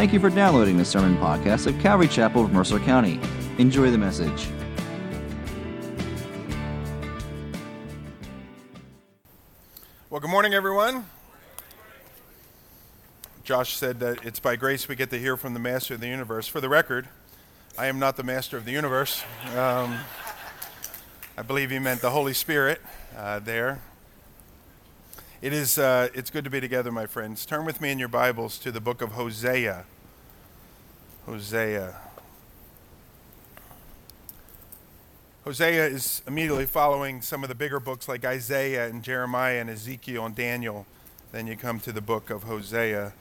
Thank you for downloading the sermon podcast of Calvary Chapel of Mercer County. Enjoy the message. Well, good morning, everyone. Josh said that it's by grace we get to hear from the Master of the universe. For the record, I am not the Master of the universe. Um, I believe he meant the Holy Spirit uh, there. It is, uh, it's good to be together, my friends. Turn with me in your Bibles to the book of Hosea. Hosea. Hosea is immediately following some of the bigger books like Isaiah and Jeremiah and Ezekiel and Daniel. Then you come to the book of Hosea,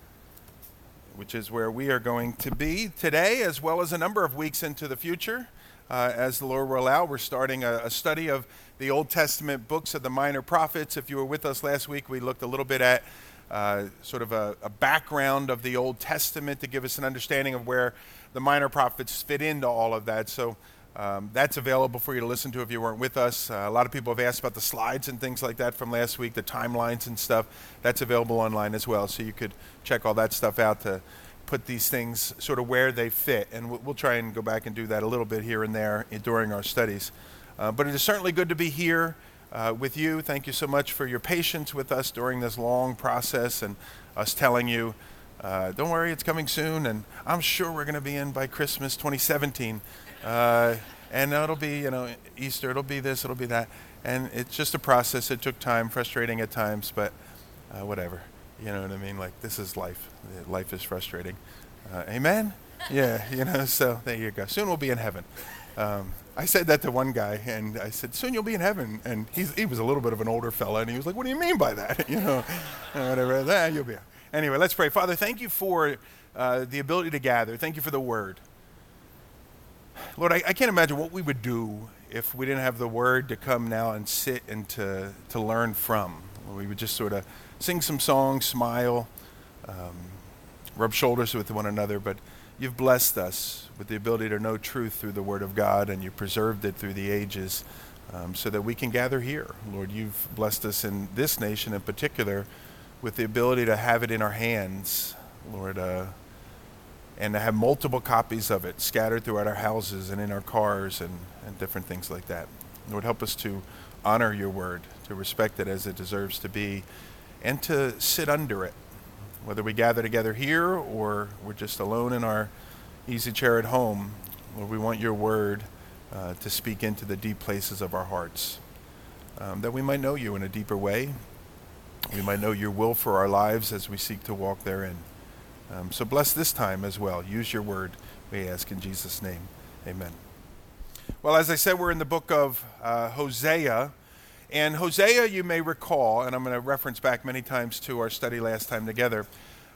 which is where we are going to be today, as well as a number of weeks into the future. Uh, as the Lord will allow, we're starting a, a, study of the Old Testament books of the minor prophets. If you were with us last week, we looked a little bit at uh, sort of a, a, background of the Old Testament to give us an understanding of where the minor prophets fit into all of that. So um, that's available for you to listen to if you weren't with us. Uh, a lot of people have asked about the slides and things like that from last week, the timelines and stuff. That's available online as well, so you could check all that stuff out to put these things sort of where they fit. And we'll, we'll try and go back and do that a little bit here and there during our studies. Uh, but it is certainly good to be here uh, with you. Thank you so much for your patience with us during this long process and us telling you, uh, don't worry, it's coming soon. And I'm sure we're going to be in by Christmas 2017. Uh, and it'll be, you know, Easter, it'll be this, it'll be that. And it's just a process. It took time, frustrating at times, but uh, whatever. You know what I mean? Like, this is life. Life is frustrating. Amen? Yeah, you know, so there you go. Soon we'll be in heaven. Um, I said that to one guy, and I said, "Soon you'll be in heaven." And he was a little bit of an older fella, and he was like, "What do you mean by that?" you know, whatever. Ah, you'll be. Anyway, let's pray. Father, thank you for uh, the ability to gather. Thank you for the Word. Lord, I, I, can't imagine what we would do if we didn't have the Word to come now and sit and to to learn from. We would just sort of sing some songs, smile, um, rub shoulders with one another, but you've blessed us with the ability to know truth through the Word of God, and you preserved it through the ages um, so that we can gather here. Lord, you've blessed us in this nation in particular with the ability to have it in our hands, Lord, uh, and to have multiple copies of it scattered throughout our houses and in our cars and, and different things like that. Lord, help us to honor your word, to respect it as it deserves to be, and to sit under it. Whether we gather together here or we're just alone in our easy chair at home, Lord, we want your word uh, to speak into the deep places of our hearts, um, that we might know you in a deeper way. We might know your will for our lives as we seek to walk therein. Um, so bless this time as well. Use your word, we ask in Jesus' name. Amen. Well, as I said, we're in the book of uh, Hosea. And Hosea, you may recall, and I'm going to reference back many times to our study last time together.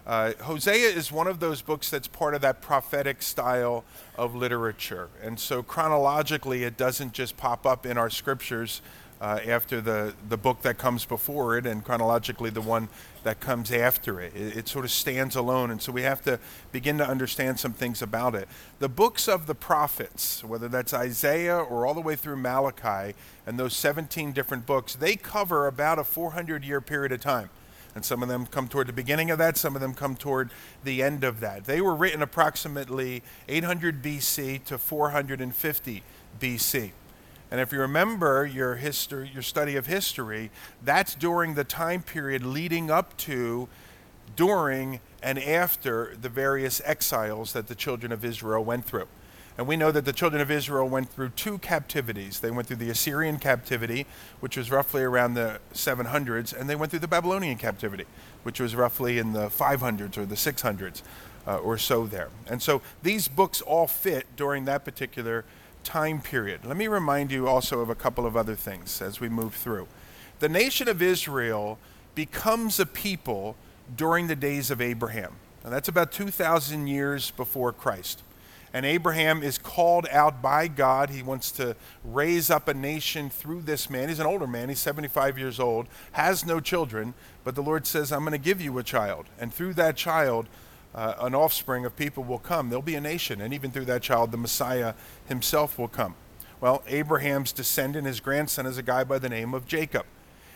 Uh, Hosea is one of those books that's part of that prophetic style of literature. And so chronologically, it doesn't just pop up in our scriptures uh, after the, the book that comes before it, and chronologically the one that comes after it. it. It sort of stands alone, and so we have to begin to understand some things about it. The books of the prophets, whether that's Isaiah or all the way through Malachi, and those 17 different books, they cover about a 400 year period of time. And some of them come toward the beginning of that, some of them come toward the end of that. They were written approximately 800 BC to 450 BC. And if you remember your history, your study of history, that's during the time period leading up to, during, and after the various exiles that the children of Israel went through. And we know that the children of Israel went through two captivities. They went through the Assyrian captivity, which was roughly around the 700s, and they went through the Babylonian captivity, which was roughly in the 500s or the 600s uh, or so there. And so these books all fit during that particular time period. Let me remind you also of a couple of other things as we move through. The nation of Israel becomes a people during the days of Abraham. Now, that's about 2,000 years before Christ. And Abraham is called out by God. He wants to raise up a nation through this man. He's an older man, he's 75 years old, has no children, but the Lord says, I'm going to give you a child. And through that child, uh, an offspring of people will come. There'll be a nation, and even through that child, the Messiah himself will come. Well, Abraham's descendant, his grandson, is a guy by the name of Jacob.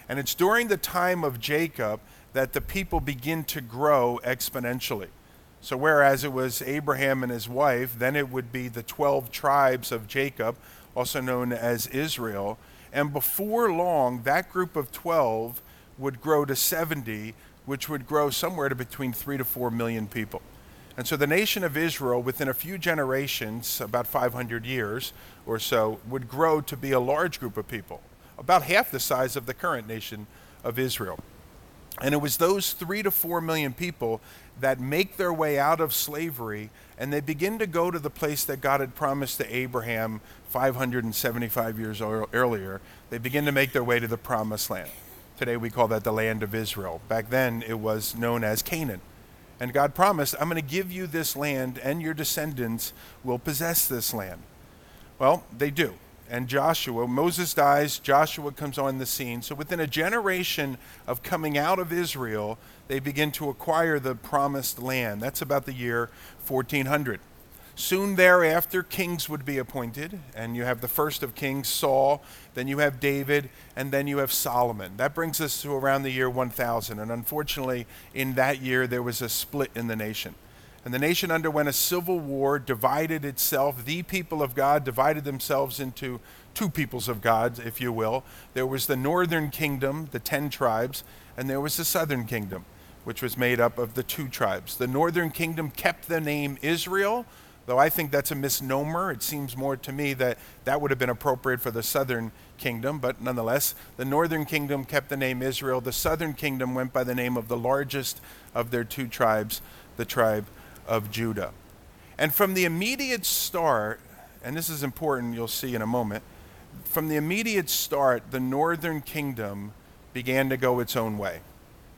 And it's during the time of Jacob that the people begin to grow exponentially. So, whereas it was Abraham and his wife, then it would be the 12 tribes of Jacob, also known as Israel. And before long, that group of 12 would grow to 70, which would grow somewhere to between 3 to 4 million people. And so the nation of Israel, within a few generations, about 500 years or so, would grow to be a large group of people, about half the size of the current nation of Israel. And it was those three to four million people that make their way out of slavery and they begin to go to the place that God had promised to Abraham 575 years earlier. They begin to make their way to the promised land. Today we call that the land of Israel. Back then it was known as Canaan. And God promised, I'm going to give you this land, and your descendants will possess this land. Well, they do. And Joshua, Moses dies, Joshua comes on the scene. So within a generation of coming out of Israel, they begin to acquire the promised land. That's about the year 1400. Soon thereafter, kings would be appointed, and you have the first of kings, Saul, then you have David, and then you have Solomon. That brings us to around the year 1000. And unfortunately, in that year, there was a split in the nation. And the nation underwent a civil war, divided itself. The people of God divided themselves into two peoples of God, if you will. There was the northern kingdom, the ten tribes, and there was the southern kingdom, which was made up of the two tribes. The northern kingdom kept the name Israel though I think that's a misnomer. It seems more to me that that would have been appropriate for the southern kingdom, but nonetheless, the northern kingdom kept the name Israel. The southern kingdom went by the name of the largest of their two tribes, the tribe of Judah. And from the immediate start, and this is important, you'll see in a moment, from the immediate start, the northern kingdom began to go its own way.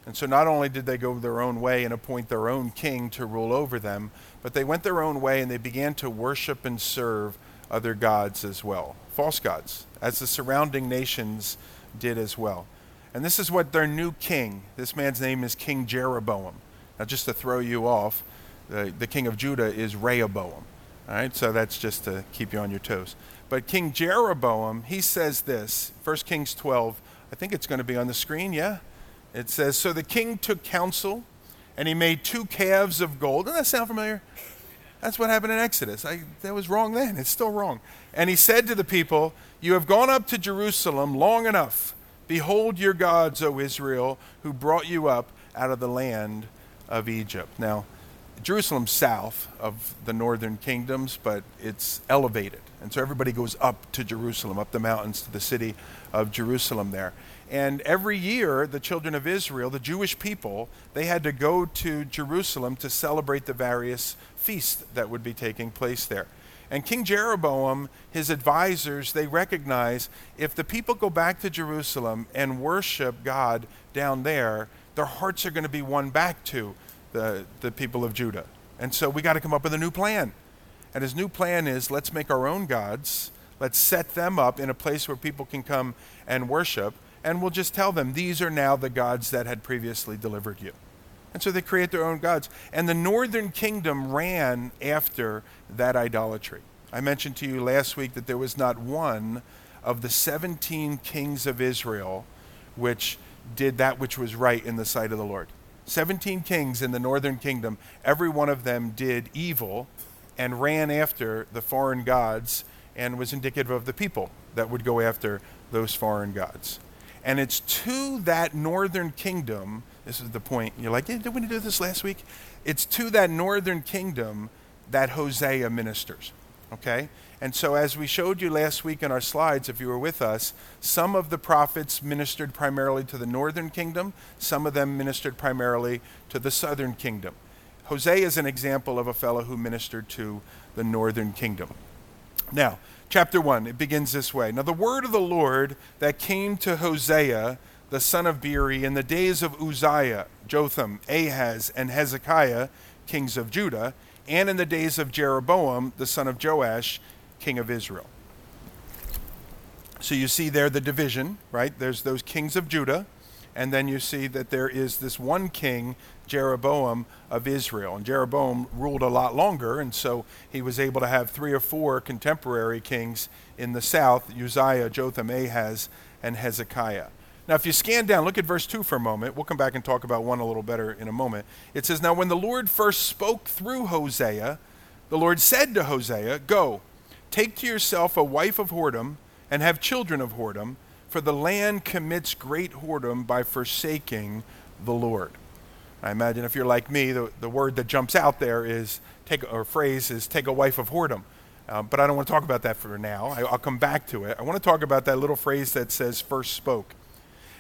And so not only did they go their own way and appoint their own king to rule over them, but they went their own way and they began to worship and serve other gods as well, false gods, as the surrounding nations did as well. And this is what their new king, this man's name is King Jeroboam. Now, just to throw you off, the, the king of Judah is Rehoboam. All right, so that's just to keep you on your toes. But King Jeroboam, he says this, 1 Kings 12, I think it's going to be on the screen, yeah? It says, So the king took counsel, and he made two calves of gold. Doesn't that sound familiar? That's what happened in Exodus. I, that was wrong then. It's still wrong. And he said to the people, You have gone up to Jerusalem long enough. Behold your gods, O Israel, who brought you up out of the land of Egypt. Now, Jerusalem's south of the northern kingdoms, but it's elevated. And so everybody goes up to Jerusalem, up the mountains to the city of Jerusalem there. And every year, the children of Israel, the Jewish people, they had to go to Jerusalem to celebrate the various feasts that would be taking place there. And King Jeroboam, his advisors, they recognize if the people go back to Jerusalem and worship God down there, their hearts are going to be won back to the, the people of Judah. And so we got to come up with a new plan. And his new plan is let's make our own gods, let's set them up in a place where people can come and worship and we'll just tell them these are now the gods that had previously delivered you. And so they create their own gods. And the northern kingdom ran after that idolatry. I mentioned to you last week that there was not one of the 17 kings of Israel which did that which was right in the sight of the Lord. 17 kings in the northern kingdom, every one of them did evil and ran after the foreign gods and was indicative of the people that would go after those foreign gods. And it's to that northern kingdom, this is the point. You're like, yeah, did we do this last week? It's to that northern kingdom that Hosea ministers. Okay? And so, as we showed you last week in our slides, if you were with us, some of the prophets ministered primarily to the northern kingdom, some of them ministered primarily to the southern kingdom. Hosea is an example of a fellow who ministered to the northern kingdom. Now, chapter 1, it begins this way. Now, the word of the Lord that came to Hosea, the son of Beeri, in the days of Uzziah, Jotham, Ahaz, and Hezekiah, kings of Judah, and in the days of Jeroboam, the son of Joash, king of Israel. So you see there the division, right? There's those kings of Judah, and then you see that there is this one king, Jeroboam of Israel. And Jeroboam ruled a lot longer, and so he was able to have three or four contemporary kings in the south Uzziah, Jotham, Ahaz, and Hezekiah. Now, if you scan down, look at verse 2 for a moment. We'll come back and talk about 1 a little better in a moment. It says, Now, when the Lord first spoke through Hosea, the Lord said to Hosea, Go, take to yourself a wife of whoredom, and have children of whoredom, for the land commits great whoredom by forsaking the Lord. I imagine if you're like me, the, the word that jumps out there is take or phrase is take a wife of whoredom. Uh, but I don't want to talk about that for now. I, I'll come back to it. I want to talk about that little phrase that says first spoke.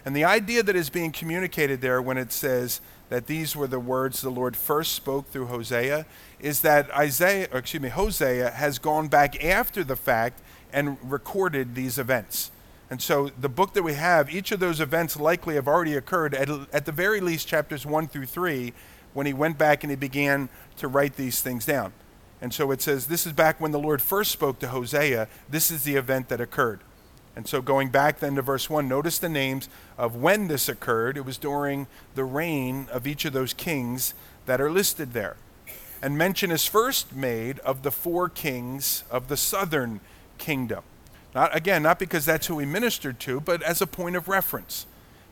And the idea that is being communicated there when it says that these were the words the Lord first spoke through Hosea is that Isaiah, excuse me, Hosea has gone back after the fact and recorded these events. And so the book that we have, each of those events likely have already occurred at, at the very least chapters 1 through 3 when he went back and he began to write these things down. And so it says, this is back when the Lord first spoke to Hosea. This is the event that occurred. And so going back then to verse 1, notice the names of when this occurred. It was during the reign of each of those kings that are listed there. And mention is first made of the four kings of the southern kingdom. Not again, not because that's who he ministered to, but as a point of reference.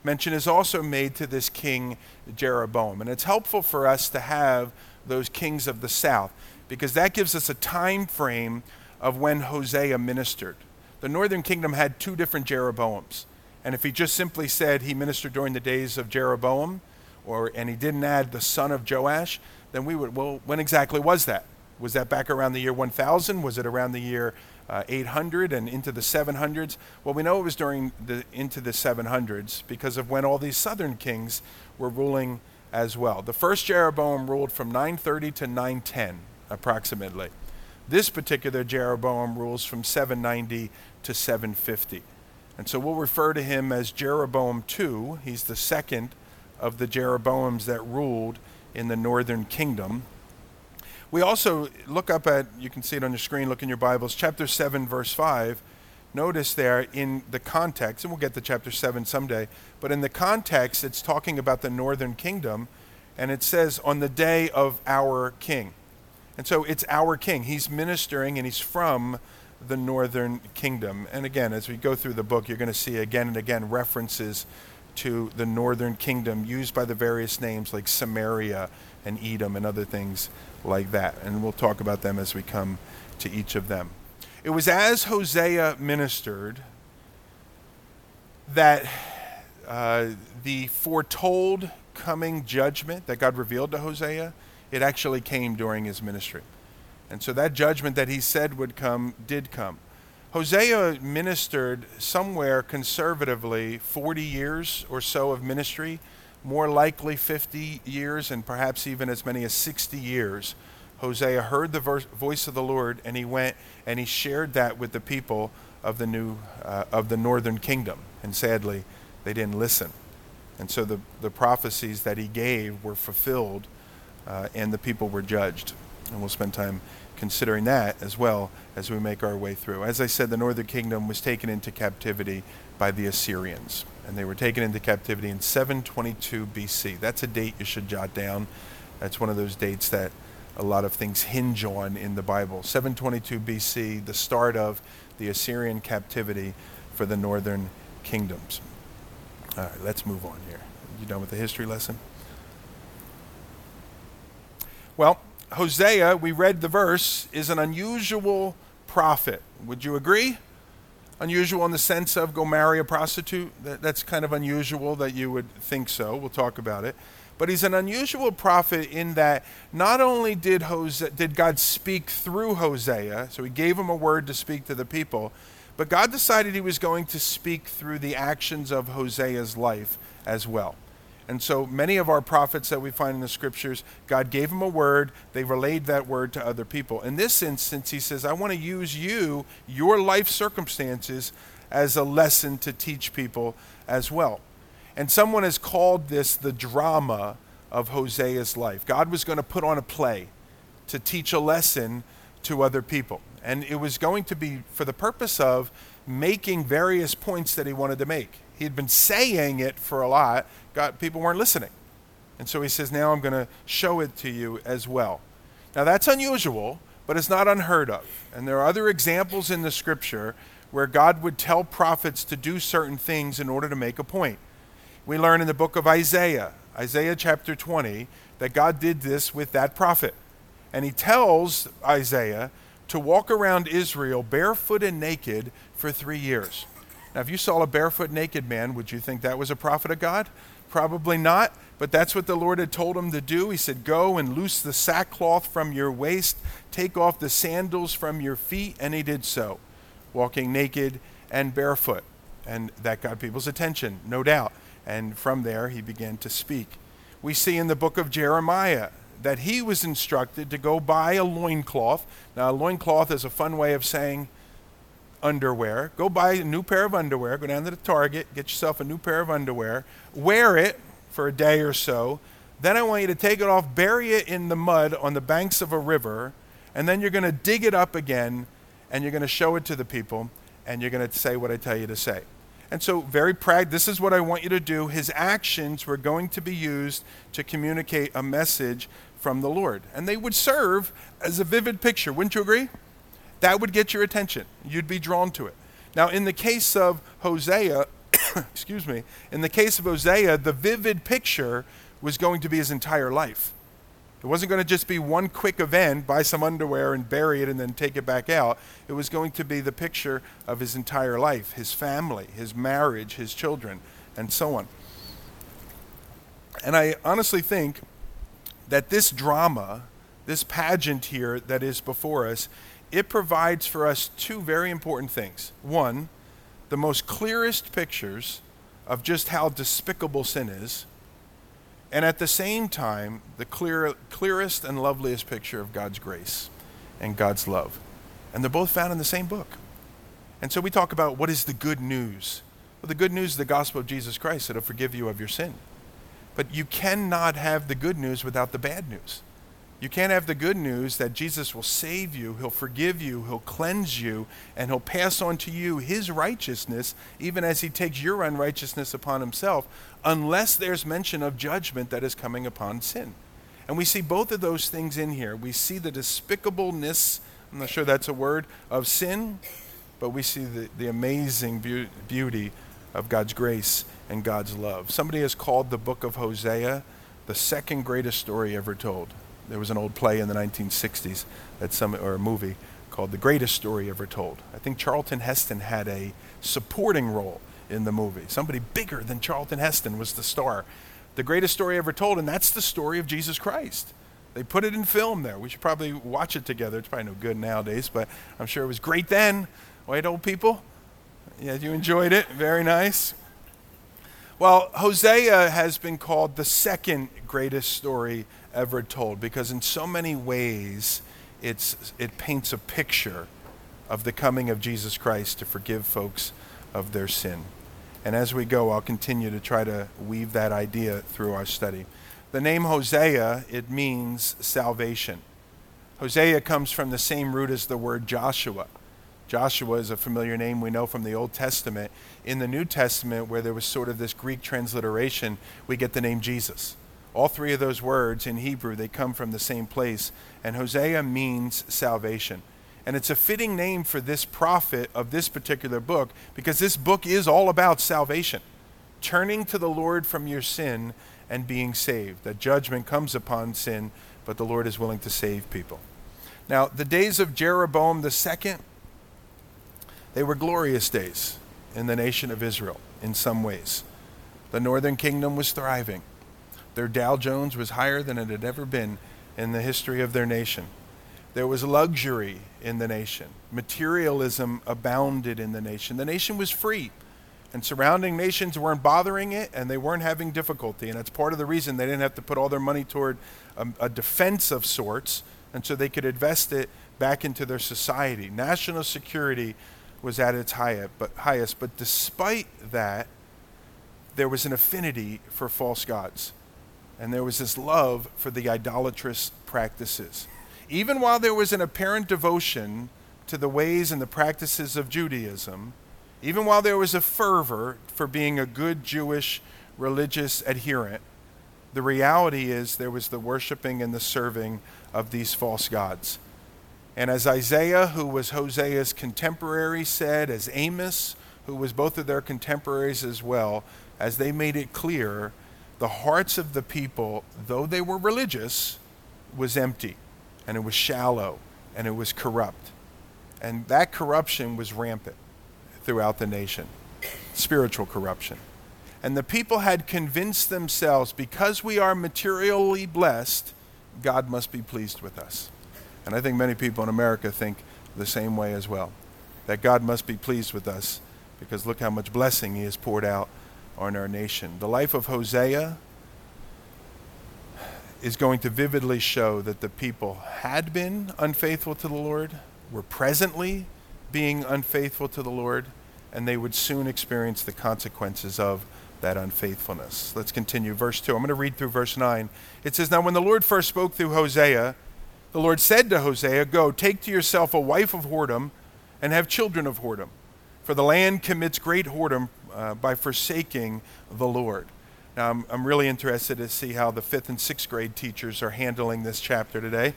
Mention is also made to this king Jeroboam. And it's helpful for us to have those kings of the south because that gives us a time frame of when Hosea ministered. The northern kingdom had two different Jeroboams. And if he just simply said he ministered during the days of Jeroboam, or and he didn't add the son of Joash, then we would well, when exactly was that? Was that back around the year 1000? Was it around the year uh, 800 and into the 700s? Well, we know it was during the into the 700s because of when all these southern kings were ruling as well. The first Jeroboam ruled from 930 to 910 approximately. This particular Jeroboam rules from 790 to 750. And so we'll refer to him as Jeroboam II. He's the second of the Jeroboams that ruled in the northern kingdom. We also look up at, you can see it on your screen, look in your Bibles, chapter 7, verse 5. Notice there in the context, and we'll get to chapter 7 someday, but in the context, it's talking about the northern kingdom, and it says, on the day of our king. And so it's our king. He's ministering, and he's from the northern kingdom. And again, as we go through the book, you're going to see again and again references to the northern kingdom used by the various names like Samaria and Edom and other things like that. And we'll talk about them as we come to each of them. It was as Hosea ministered that uh, the foretold coming judgment that God revealed to Hosea, it actually came during his ministry. And so that judgment that he said would come did come. Hosea ministered somewhere conservatively 40 years or so of ministry more likely 50 years and perhaps even as many as 60 years, Hosea heard the voice of the Lord and he went and he shared that with the people of the new uh, of the northern kingdom. And sadly, they didn't listen. And so the, the prophecies that he gave were fulfilled uh, and the people were judged. And we'll spend time considering that as well as we make our way through. As I said, the northern kingdom was taken into captivity by the Assyrians and they were taken into captivity in 722 BC. That's a date you should jot down. That's one of those dates that a lot of things hinge on in the Bible. 722 BC, the start of the Assyrian captivity for the northern kingdoms. All right, let's move on here. You done with the history lesson? Well, Hosea, we read the verse, is an unusual prophet. Would you agree? Unusual in the sense of go marry a prostitute. That, that's kind of unusual that you would think so. We'll talk about it. But he's an unusual prophet in that not only did, Hosea, did God speak through Hosea, so he gave him a word to speak to the people, but God decided he was going to speak through the actions of Hosea's life as well. And so many of our prophets that we find in the scriptures, God gave them a word, they relayed that word to other people. In this instance, he says, I want to use you, your life circumstances, as a lesson to teach people as well. And someone has called this the drama of Hosea's life. God was going to put on a play to teach a lesson to other people. And it was going to be for the purpose of making various points that he wanted to make. He had been saying it for a lot, God, people weren't listening. And so he says, Now I'm going to show it to you as well. Now that's unusual, but it's not unheard of. And there are other examples in the scripture where God would tell prophets to do certain things in order to make a point. We learn in the book of Isaiah, Isaiah chapter 20, that God did this with that prophet. And he tells Isaiah to walk around Israel barefoot and naked for three years. Now, if you saw a barefoot naked man, would you think that was a prophet of God? Probably not, but that's what the Lord had told him to do. He said, Go and loose the sackcloth from your waist, take off the sandals from your feet, and he did so, walking naked and barefoot. And that got people's attention, no doubt. And from there, he began to speak. We see in the book of Jeremiah that he was instructed to go buy a loincloth. Now, a loincloth is a fun way of saying underwear. Go buy a new pair of underwear. Go down to the Target, get yourself a new pair of underwear, wear it for a day or so. Then I want you to take it off, bury it in the mud on the banks of a river, and then you're going to dig it up again and you're going to show it to the people and you're going to say what I tell you to say. And so, very proud, this is what I want you to do. His actions were going to be used to communicate a message from the Lord. And they would serve as a vivid picture. Wouldn't you agree? That would get your attention. You'd be drawn to it. Now, in the case of Hosea, excuse me, in the case of Hosea, the vivid picture was going to be his entire life. It wasn't going to just be one quick event, buy some underwear and bury it and then take it back out. It was going to be the picture of his entire life, his family, his marriage, his children, and so on. And I honestly think that this drama, this pageant here that is before us, it provides for us two very important things. One, the most clearest pictures of just how despicable sin is, and at the same time, the clear, clearest and loveliest picture of God's grace and God's love. And they're both found in the same book. And so we talk about what is the good news. Well, the good news is the gospel of Jesus Christ that'll forgive you of your sin. But you cannot have the good news without the bad news. You can't have the good news that Jesus will save you, He'll forgive you, He'll cleanse you, and He'll pass on to you His righteousness, even as He takes your unrighteousness upon Himself, unless there's mention of judgment that is coming upon sin. And we see both of those things in here. We see the despicableness, I'm not sure that's a word, of sin, but we see the, the amazing be- beauty of God's grace and God's love. Somebody has called the book of Hosea the second greatest story ever told. There was an old play in the 1960s that some or a movie called The Greatest Story Ever Told. I think Charlton Heston had a supporting role in the movie. Somebody bigger than Charlton Heston was the star. The greatest story ever told, and that's the story of Jesus Christ. They put it in film there. We should probably watch it together. It's probably no good nowadays, but I'm sure it was great then. White old people? Yeah, you enjoyed it? Very nice. Well, Hosea has been called the second greatest story ever told because, in so many ways, it's, it paints a picture of the coming of Jesus Christ to forgive folks of their sin. And as we go, I'll continue to try to weave that idea through our study. The name Hosea, it means salvation. Hosea comes from the same root as the word Joshua. Joshua is a familiar name we know from the Old Testament. In the New Testament, where there was sort of this Greek transliteration, we get the name Jesus. All three of those words in Hebrew, they come from the same place. And Hosea means salvation. And it's a fitting name for this prophet of this particular book because this book is all about salvation. Turning to the Lord from your sin and being saved. That judgment comes upon sin, but the Lord is willing to save people. Now, the days of Jeroboam II, they were glorious days in the nation of Israel in some ways. The northern kingdom was thriving. Their Dow Jones was higher than it had ever been in the history of their nation. There was luxury in the nation. Materialism abounded in the nation. The nation was free. And surrounding nations weren't bothering it and they weren't having difficulty. And that's part of the reason they didn't have to put all their money toward a, a defense of sorts. And so they could invest it back into their society. National security was at its highest. But, despite that, there was an affinity for false gods and there was this love for the idolatrous practices. Even while there was an apparent devotion to the ways and the practices of Judaism, even while there was a fervor for being a good Jewish religious adherent, the reality is there was the worshiping and the serving of these false gods. And as Isaiah, who was Hosea's contemporary, said, as Amos, who was both of their contemporaries as well, as they made it clear the hearts of the people, though they were religious, was empty and it was shallow and it was corrupt. And that corruption was rampant throughout the nation spiritual corruption. And the people had convinced themselves because we are materially blessed, God must be pleased with us. And I think many people in America think the same way as well that God must be pleased with us because look how much blessing He has poured out on our nation. The life of Hosea is going to vividly show that the people had been unfaithful to the Lord, were presently being unfaithful to the Lord, and they would soon experience the consequences of that unfaithfulness. Let's continue. Verse 2. I'm going to read through verse 9. It says, Now when the Lord first spoke through Hosea, the Lord said to Hosea, Go, take to yourself a wife of whoredom and have children of whoredom. For the land commits great whoredom uh, by forsaking the Lord. Now, I'm, I'm really interested to see how the fifth and sixth grade teachers are handling this chapter today,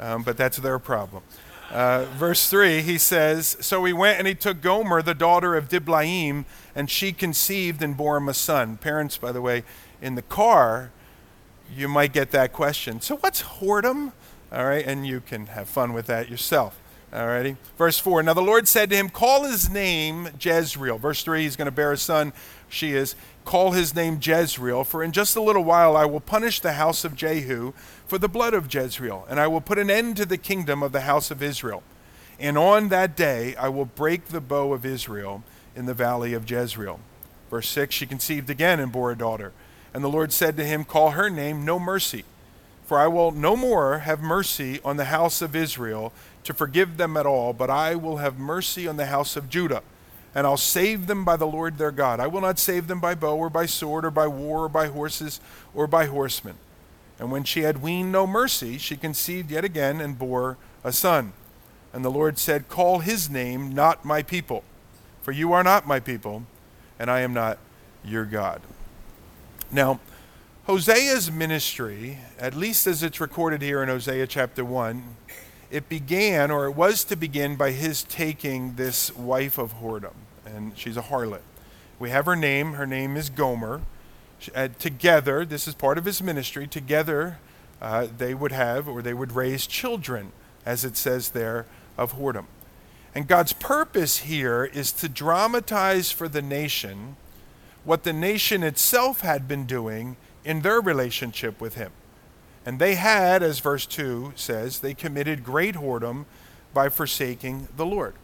um, but that's their problem. Uh, verse 3, he says, So he went and he took Gomer, the daughter of Diblaim, and she conceived and bore him a son. Parents, by the way, in the car, you might get that question. So what's whoredom? All right, and you can have fun with that yourself. All righty. Verse 4 Now the Lord said to him, Call his name Jezreel. Verse 3 He's going to bear a son. She is. Call his name Jezreel, for in just a little while I will punish the house of Jehu for the blood of Jezreel, and I will put an end to the kingdom of the house of Israel. And on that day I will break the bow of Israel in the valley of Jezreel. Verse 6 She conceived again and bore a daughter. And the Lord said to him, Call her name No Mercy, for I will no more have mercy on the house of Israel to forgive them at all, but I will have mercy on the house of Judah, and I'll save them by the Lord their God. I will not save them by bow or by sword or by war or by horses or by horsemen. And when she had weaned no mercy, she conceived yet again and bore a son. And the Lord said, Call his name not my people, for you are not my people, and I am not your God. Now, Hosea's ministry, at least as it's recorded here in Hosea chapter 1, it began, or it was to begin, by his taking this wife of whoredom, and she's a harlot. We have her name. Her name is Gomer. Uh, together, this is part of his ministry, together uh, they would have, or they would raise children, as it says there, of whoredom. And God's purpose here is to dramatize for the nation what the nation itself had been doing in their relationship with him. And they had, as verse 2 says, they committed great whoredom by forsaking the Lord,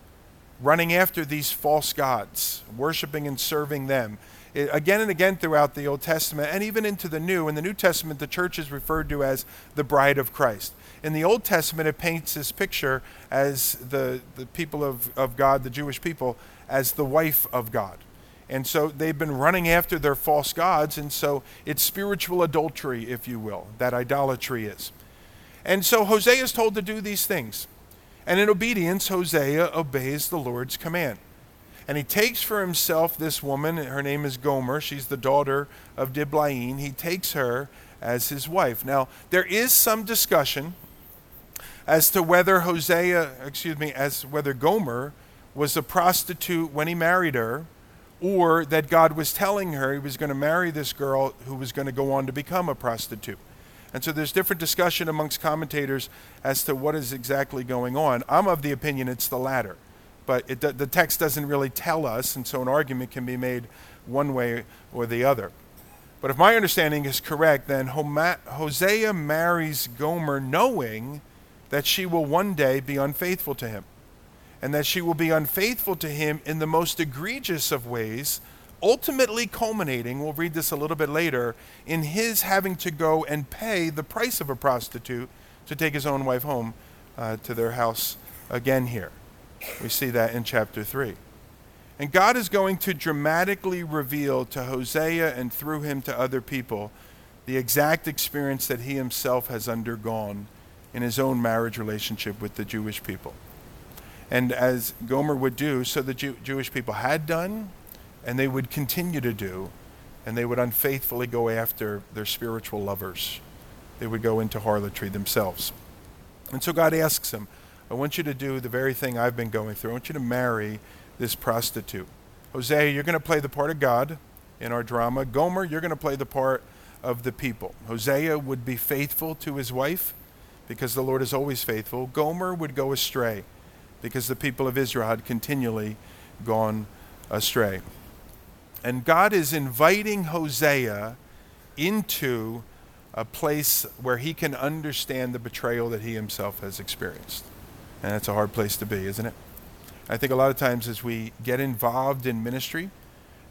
running after these false gods, worshiping and serving them. It, again and again throughout the Old Testament and even into the New. In the New Testament, the church is referred to as the bride of Christ. In the Old Testament, it paints this picture as the, the people of, of God, the Jewish people, as the wife of God. And so they've been running after their false gods, and so it's spiritual adultery, if you will, that idolatry is. And so Hosea is told to do these things. And in obedience, Hosea obeys the Lord's command. And he takes for himself this woman, her name is Gomer, she's the daughter of Diblaim. He takes her as his wife. Now, there is some discussion as to whether Hosea, excuse me, as whether Gomer was a prostitute when he married her or that God was telling her he was going to marry this girl who was going to go on to become a prostitute. And so there's different discussion amongst commentators as to what is exactly going on. I'm of the opinion it's the latter, but it, the text doesn't really tell us, and so an argument can be made one way or the other. But if my understanding is correct, then Hosea marries Gomer knowing that she will one day be unfaithful to him and that she will be unfaithful to him in the most egregious of ways, ultimately culminating, we'll read this a little bit later, in his having to go and pay the price of a prostitute to take his own wife home uh, to their house again here. We see that in chapter 3. And God is going to dramatically reveal to Hosea and through him to other people the exact experience that he himself has undergone in his own marriage relationship with the Jewish people and as Gomer would do, so the Jew- Jewish people had done, and they would continue to do, and they would unfaithfully go after their spiritual lovers. They would go into harlotry themselves. And so God asks him, I want you to do the very thing I've been going through. I want you to marry this prostitute. Hosea, you're going to play the part of God in our drama. Gomer, you're going to play the part of the people. Hosea would be faithful to his wife because the Lord is always faithful. Gomer would go astray because the people of Israel had continually gone astray. And God is inviting Hosea into a place where he can understand the betrayal that he himself has experienced. And that's a hard place to be, isn't it? I think a lot of times as we get involved in ministry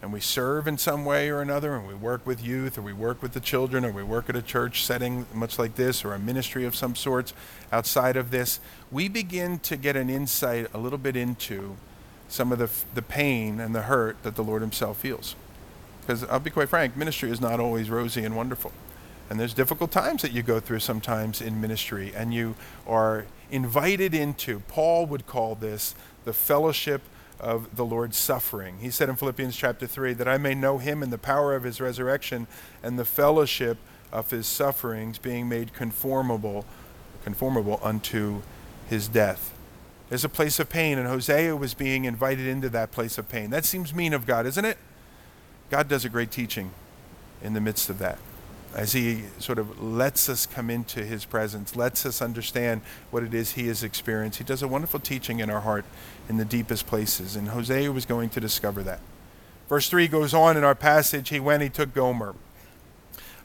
and we serve in some way or another, and we work with youth, or we work with the children, or we work at a church setting much like this, or a ministry of some sorts outside of this, we begin to get an insight a little bit into some of the, the pain and the hurt that the Lord Himself feels. Because I'll be quite frank, ministry is not always rosy and wonderful. And there's difficult times that you go through sometimes in ministry, and you are invited into, Paul would call this the fellowship of the Lord's suffering. He said in Philippians chapter 3 that I may know him in the power of his resurrection and the fellowship of his sufferings, being made conformable, conformable unto his death. There's a place of pain, and Hosea was being invited into that place of pain. That seems mean of God, isn't it? God does a great teaching in the midst of that as he sort of lets us come into his presence, lets us understand what it is he has experienced. He does a wonderful teaching in our heart in the deepest places, and Hosea was going to discover that. Verse 3 goes on in our passage He went, he took Gomer.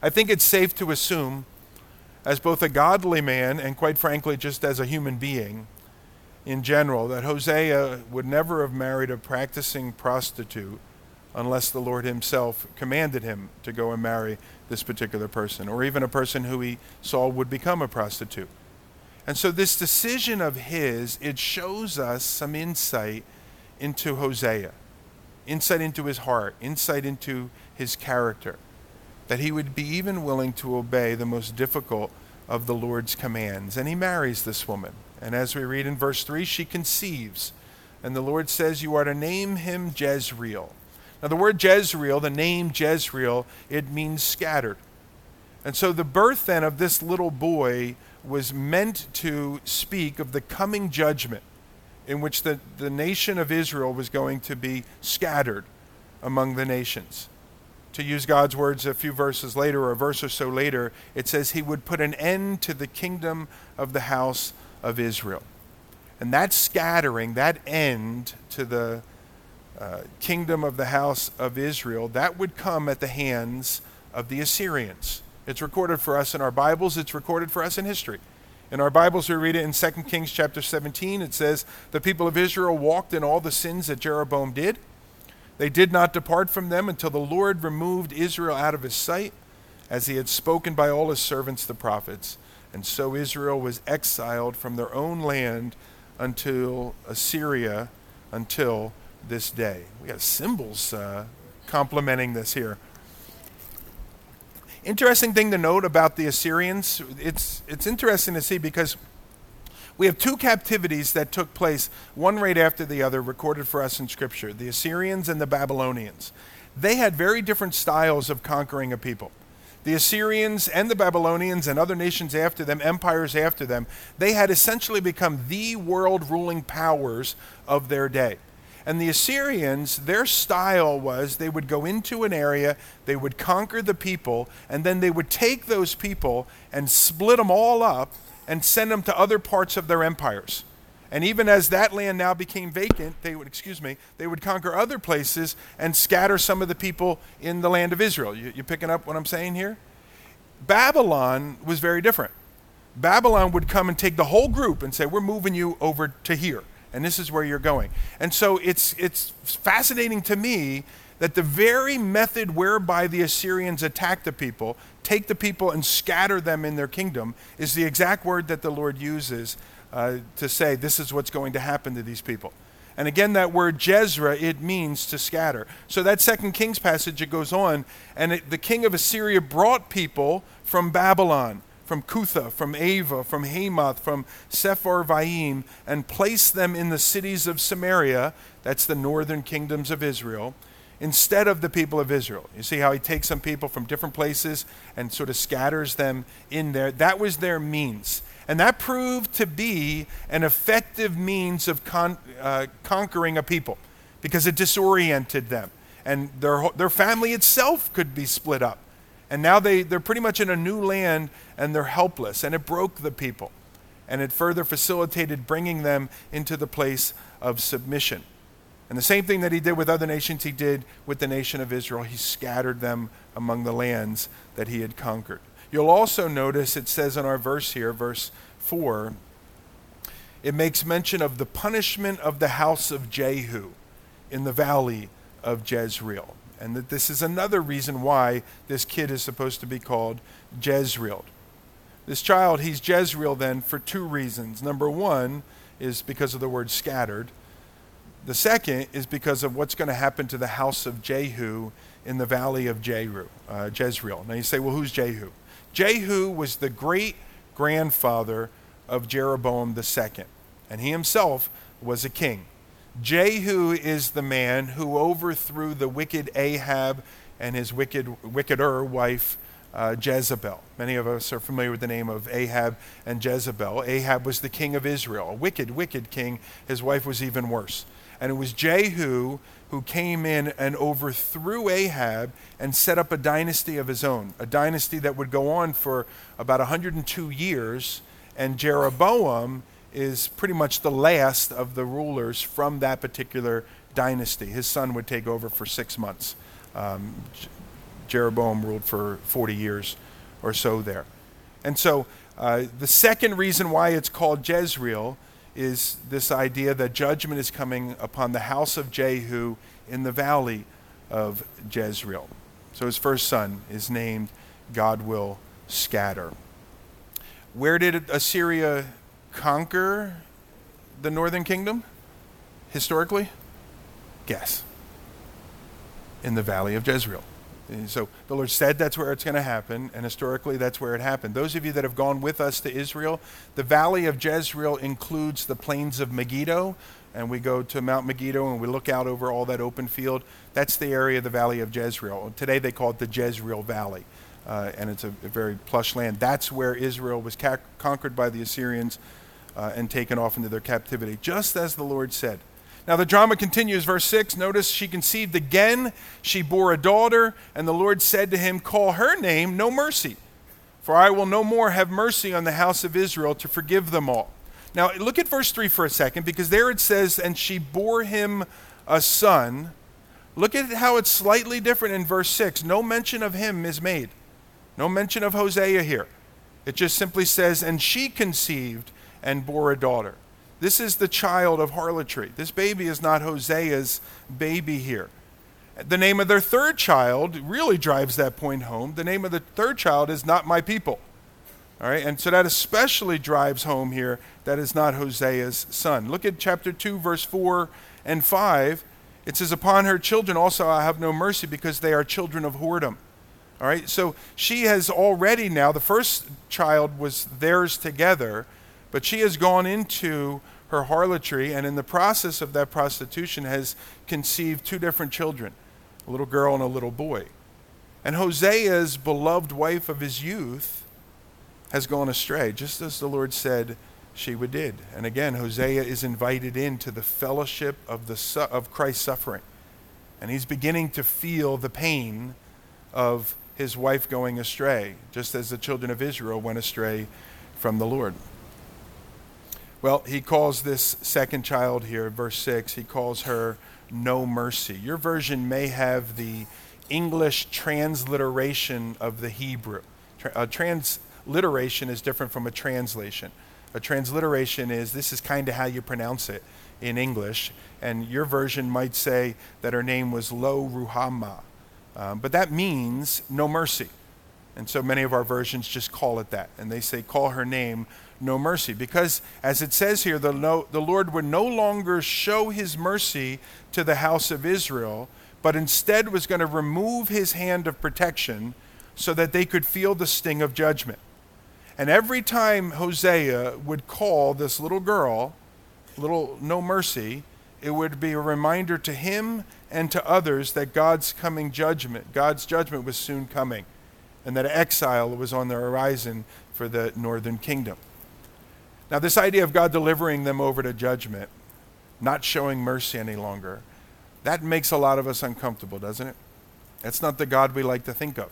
I think it's safe to assume, as both a godly man and quite frankly, just as a human being in general, that Hosea would never have married a practicing prostitute unless the Lord Himself commanded him to go and marry this particular person, or even a person who he saw would become a prostitute. And so, this decision of his, it shows us some insight into Hosea, insight into his heart, insight into his character, that he would be even willing to obey the most difficult of the Lord's commands. And he marries this woman. And as we read in verse 3, she conceives. And the Lord says, You are to name him Jezreel now, the word Jezreel, the name Jezreel, it means scattered. And so the birth then of this little boy was meant to speak of the coming judgment in which the, the nation of Israel was going to be scattered among the nations. To use God's words a few verses later, or a verse or so later, it says he would put an end to the kingdom of the house of Israel. And that scattering, that end to the uh, kingdom of the house of Israel, that would come at the hands of the Assyrians. It's recorded for us in our Bibles, it's recorded for us in history. In our Bibles, we read it in 2 Kings chapter 17. It says, The people of Israel walked in all the sins that Jeroboam did. They did not depart from them until the Lord removed Israel out of his sight, as he had spoken by all his servants the prophets. And so Israel was exiled from their own land until Assyria, until this day. We got symbols uh, complementing this here. Interesting thing to note about the Assyrians, it's, it's interesting to see because we have two captivities that took place, one right after the other, recorded for us in Scripture the Assyrians and the Babylonians. They had very different styles of conquering a people. The Assyrians and the Babylonians and other nations after them, empires after them, they had essentially become the world ruling powers of their day. And the Assyrians, their style was they would go into an area, they would conquer the people, and then they would take those people and split them all up and send them to other parts of their empires. And even as that land now became vacant, they would, excuse me, they would conquer other places and scatter some of the people in the land of Israel. You, you picking up what I'm saying here? Babylon was very different. Babylon would come and take the whole group and say, We're moving you over to here and this is where you're going. And so it's, it's fascinating to me that the very method whereby the Assyrians attack the people, take the people and scatter them in their kingdom, is the exact word that the Lord uses uh, to say this is what's going to happen to these people. And again, that word Jezreel, it means to scatter. So that second Kings passage, it goes on, and it, the king of Assyria brought people from Babylon from Cuthah, from Avva, from Hamath, from Sepharvaim, and placed them in the cities of Samaria, that's the northern kingdoms of Israel, instead of the people of Israel. You see how he takes some people from different places and sort of scatters them in there? That was their means. And that proved to be an effective means of con- uh, conquering a people because it disoriented them. And their, their family itself could be split up. And now they, they're pretty much in a new land and they're helpless. And it broke the people. And it further facilitated bringing them into the place of submission. And the same thing that he did with other nations, he did with the nation of Israel. He scattered them among the lands that he had conquered. You'll also notice it says in our verse here, verse 4, it makes mention of the punishment of the house of Jehu in the valley of Jezreel. And that this is another reason why this kid is supposed to be called Jezreel. This child, he's Jezreel then for two reasons. Number one is because of the word scattered. The second is because of what's going to happen to the house of Jehu in the valley of Jeru, uh, Jezreel. Now you say, well, who's Jehu? Jehu was the great grandfather of Jeroboam II, and he himself was a king. Jehu is the man who overthrew the wicked Ahab and his wicked, wickeder wife uh, Jezebel. Many of us are familiar with the name of Ahab and Jezebel. Ahab was the king of Israel, a wicked, wicked king. His wife was even worse. And it was Jehu who came in and overthrew Ahab and set up a dynasty of his own, a dynasty that would go on for about 102 years. And Jeroboam is pretty much the last of the rulers from that particular dynasty. His son would take over for six months. Um, Jeroboam ruled for 40 years or so there. And so uh, the second reason why it's called Jezreel is this idea that judgment is coming upon the house of Jehu in the valley of Jezreel. So his first son is named God will scatter. Where did Assyria conquer the northern kingdom historically? Guess. In the valley of Jezreel. So the Lord said that's where it's going to happen, and historically that's where it happened. Those of you that have gone with us to Israel, the valley of Jezreel includes the plains of Megiddo, and we go to Mount Megiddo and we look out over all that open field. That's the area of the valley of Jezreel. Today they call it the Jezreel Valley, uh, and it's a, a, very plush land. That's where Israel was ca- conquered by the Assyrians uh, and taken off into their captivity, just as the Lord said. Now the drama continues, verse 6. Notice she conceived again. She bore a daughter, and the Lord said to him, Call her name No Mercy, for I will no more have mercy on the house of Israel to forgive them all. Now look at verse 3 for a second, because there it says, And she bore him a son. Look at how it's slightly different in verse 6. No mention of him is made, no mention of Hosea here. It just simply says, And she conceived and bore a daughter. This is the child of harlotry. This baby is not Hosea's baby here. The name of their third child really drives that point home. The name of the third child is not my people. All right, and so that especially drives home here that is not Hosea's son. Look at chapter 2, verse 4 and 5. It says, Upon her children also I have no mercy because they are children of whoredom. All right, so she has already now, the first child was theirs together, but she has gone into her harlotry, and in the process of that prostitution, has conceived two different children a little girl and a little boy. And Hosea's beloved wife of his youth has gone astray, just as the Lord said she would did. And again, Hosea is invited into the fellowship of, the su- of Christ's suffering. And he's beginning to feel the pain of his wife going astray, just as the children of Israel went astray from the Lord. Well, he calls this second child here, verse 6, he calls her no mercy. Your version may have the English transliteration of the Hebrew. A transliteration is different from a translation. A transliteration is this is kind of how you pronounce it in English, and your version might say that her name was Lo Ruhamah. Um, but that means no mercy. And so many of our versions just call it that. And they say, call her name no mercy. Because, as it says here, the, no, the Lord would no longer show his mercy to the house of Israel, but instead was going to remove his hand of protection so that they could feel the sting of judgment. And every time Hosea would call this little girl, little no mercy, it would be a reminder to him and to others that God's coming judgment, God's judgment was soon coming, and that exile was on the horizon for the northern kingdom. Now, this idea of God delivering them over to judgment, not showing mercy any longer, That makes a lot of us uncomfortable, doesn't it? That's not the God we like to think of.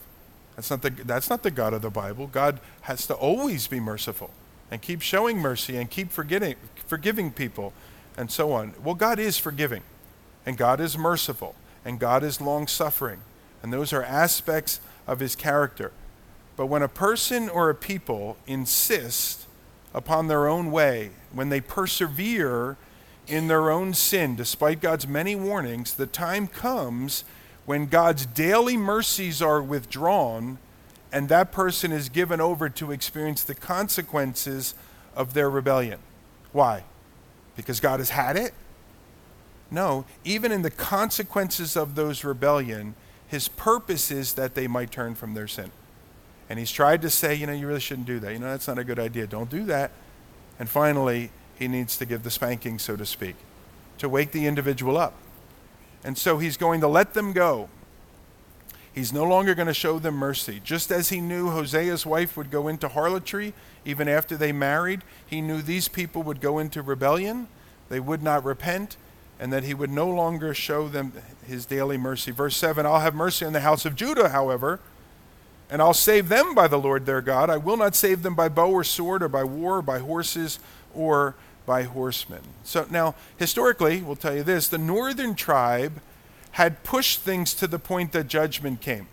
That's not the, that's not the God of the Bible. God has to always be merciful and keep showing mercy and keep forgetting, forgiving people and so on. Well, God is forgiving, and God is merciful, and God is long suffering. And those are aspects of his character. But when a person or a people insist upon their own way, when they persevere in their own sin, despite God's many warnings, the time comes when God's daily mercies are withdrawn and that person is given over to experience the consequences of their rebellion. Why? Because God has had it? No, even in the consequences of those rebellion, his purpose is that they might turn from their sin. And he's tried to say, you know, you really shouldn't do that. You know, that's not a good idea. Don't do that. And finally, he needs to give the spanking, so to speak, to wake the individual up. And so he's going to let them go. He's no longer going to show them mercy. Just as he knew Hosea's wife would go into harlotry even after they married, he knew these people would go into rebellion, they would not repent, and that he would no longer show them his daily mercy. Verse 7 I'll have mercy on the house of Judah, however, and I'll save them by the Lord their God. I will not save them by bow or sword or by war or by horses or by horsemen. So now, historically, we'll tell you this the northern tribe had pushed things to the point that judgment came.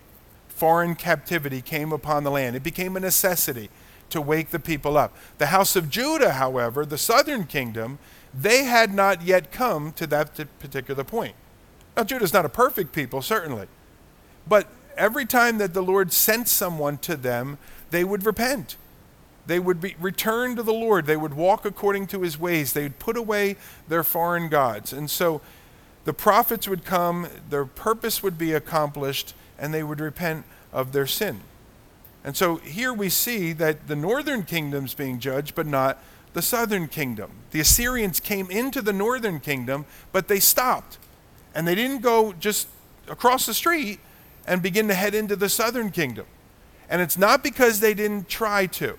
Foreign captivity came upon the land. It became a necessity to wake the people up. The house of Judah, however, the southern kingdom, they had not yet come to that particular point. Now, Judah's not a perfect people, certainly. But every time that the Lord sent someone to them, they would repent. They would be, return to the Lord. They would walk according to his ways. They would put away their foreign gods. And so the prophets would come, their purpose would be accomplished, and they would repent of their sin. And so here we see that the northern kingdom's being judged, but not the southern kingdom. The Assyrians came into the northern kingdom, but they stopped. And they didn't go just across the street and begin to head into the southern kingdom. And it's not because they didn't try to.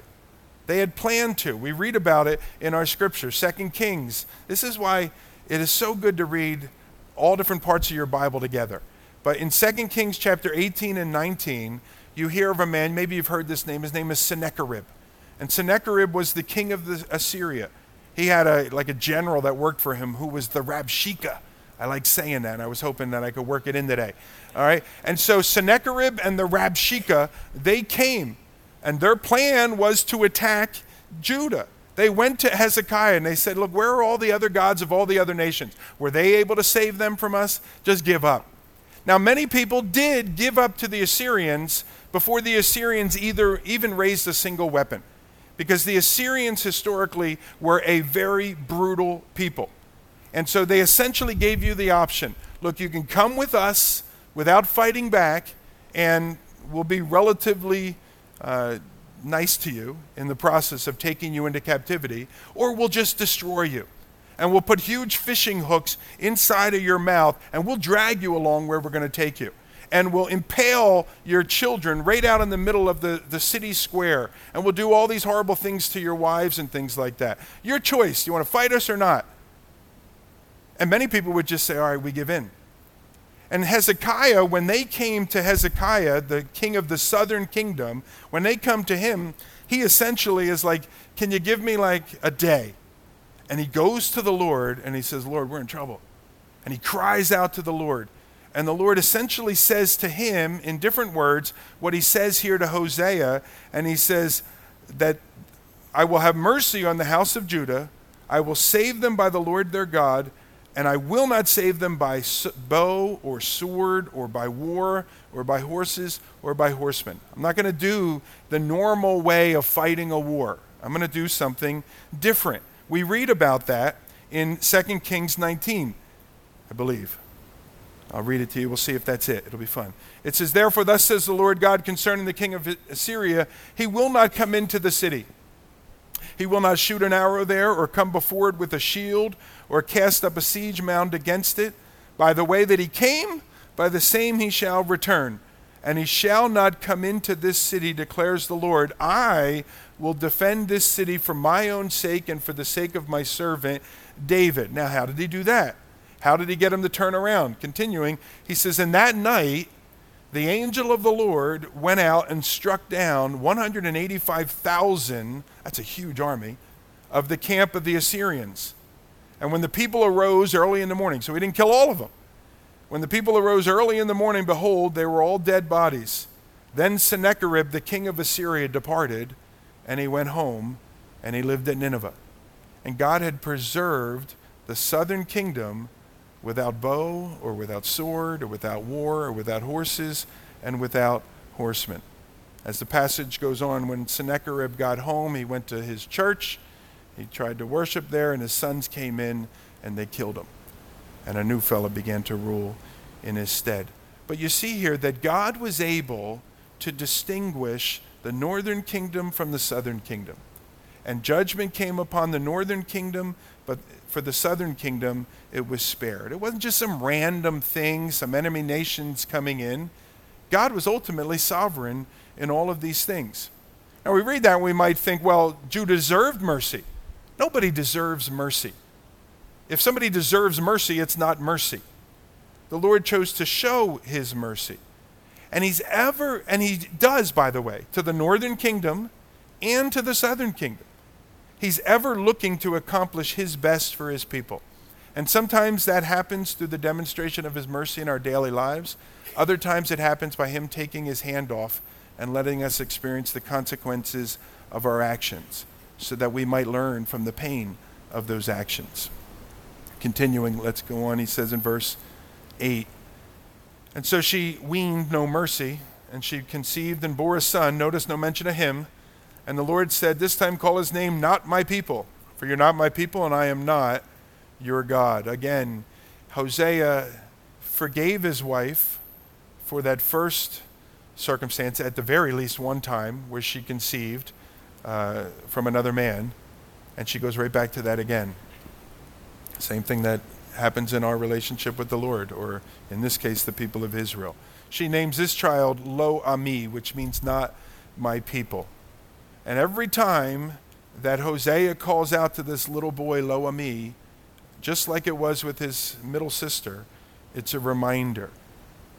They had planned to. We read about it in our scripture, Second Kings. This is why it is so good to read all different parts of your Bible together. But in 2 Kings chapter 18 and 19, you hear of a man, maybe you've heard this name, his name is Sennacherib. And Sennacherib was the king of the Assyria. He had a like a general that worked for him who was the Rabshakeh. I like saying that. And I was hoping that I could work it in today. All right. And so Sennacherib and the Rabshakeh, they came, and their plan was to attack Judah. They went to Hezekiah and they said, Look, where are all the other gods of all the other nations? Were they able to save them from us? Just give up. Now, many people did give up to the Assyrians before the Assyrians either even raised a single weapon. Because the Assyrians historically were a very brutal people. And so they essentially gave you the option look, you can come with us without fighting back, and we'll be relatively uh, nice to you in the process of taking you into captivity, or we'll just destroy you. And we'll put huge fishing hooks inside of your mouth, and we'll drag you along where we're going to take you. And we'll impale your children right out in the middle of the, the city square. And we'll do all these horrible things to your wives and things like that. Your choice. You want to fight us or not? And many people would just say, all right, we give in. And Hezekiah, when they came to Hezekiah, the king of the southern kingdom, when they come to him, he essentially is like, Can you give me like a day? And he goes to the Lord and he says, Lord, we're in trouble. And he cries out to the Lord. And the Lord essentially says to him, in different words, what he says here to Hosea. And he says that I will have mercy on the house of Judah, I will save them by the Lord their God and I will not save them by bow or sword or by war or by horses or by horsemen. I'm not going to do the normal way of fighting a war. I'm going to do something different. We read about that in 2 Kings 19, I believe. I'll read it to you. We'll see if that's it. It'll be fun. It says, Therefore, thus says the Lord God concerning the king of Assyria, he will not come into the city. He will not shoot an arrow there or come before it with a shield or cast up a siege mound against it. By the way that he came, by the same he shall return. And he shall not come into this city, declares the Lord. I will defend this city for my own sake and for the sake of my servant David. Now, how did he do that? How did he get him to turn around? Continuing, he says, In that night, the angel of the Lord went out and struck down 185,000, that's a huge army, of the camp of the Assyrians. And when the people arose early in the morning, so he didn't kill all of them. When the people arose early in the morning, behold, they were all dead bodies. Then Sennacherib, the king of Assyria, departed, and he went home, and he lived at Nineveh. And God had preserved the southern kingdom without bow, or without sword, or without war, or without horses, and without horsemen. As the passage goes on, when Sennacherib got home, he went to his church. He tried to worship there, and his sons came in and they killed him. And a new fellow began to rule in his stead. But you see here that God was able to distinguish the northern kingdom from the southern kingdom. And judgment came upon the northern kingdom, but for the southern kingdom, it was spared. It wasn't just some random thing, some enemy nations coming in. God was ultimately sovereign in all of these things. Now, we read that and we might think, well, Judah deserved mercy. Nobody deserves mercy. If somebody deserves mercy, it's not mercy. The Lord chose to show his mercy. And he's ever, and he does, by the way, to the northern kingdom and to the southern kingdom. He's ever looking to accomplish his best for his people. And sometimes that happens through the demonstration of his mercy in our daily lives. Other times it happens by him taking his hand off and letting us experience the consequences of our actions so that we might learn from the pain of those actions. Continuing, let's go on. He says in verse 8 And so she weaned no mercy, and she conceived and bore a son. Notice no mention of him. And the Lord said, This time call his name not my people, for you're not my people, and I am not your God. Again, Hosea forgave his wife for that first circumstance, at the very least one time, where she conceived uh, from another man, and she goes right back to that again. Same thing that happens in our relationship with the Lord, or in this case, the people of Israel. She names this child Lo Ami, which means not my people. And every time that Hosea calls out to this little boy, Lo Ami, just like it was with his middle sister, it's a reminder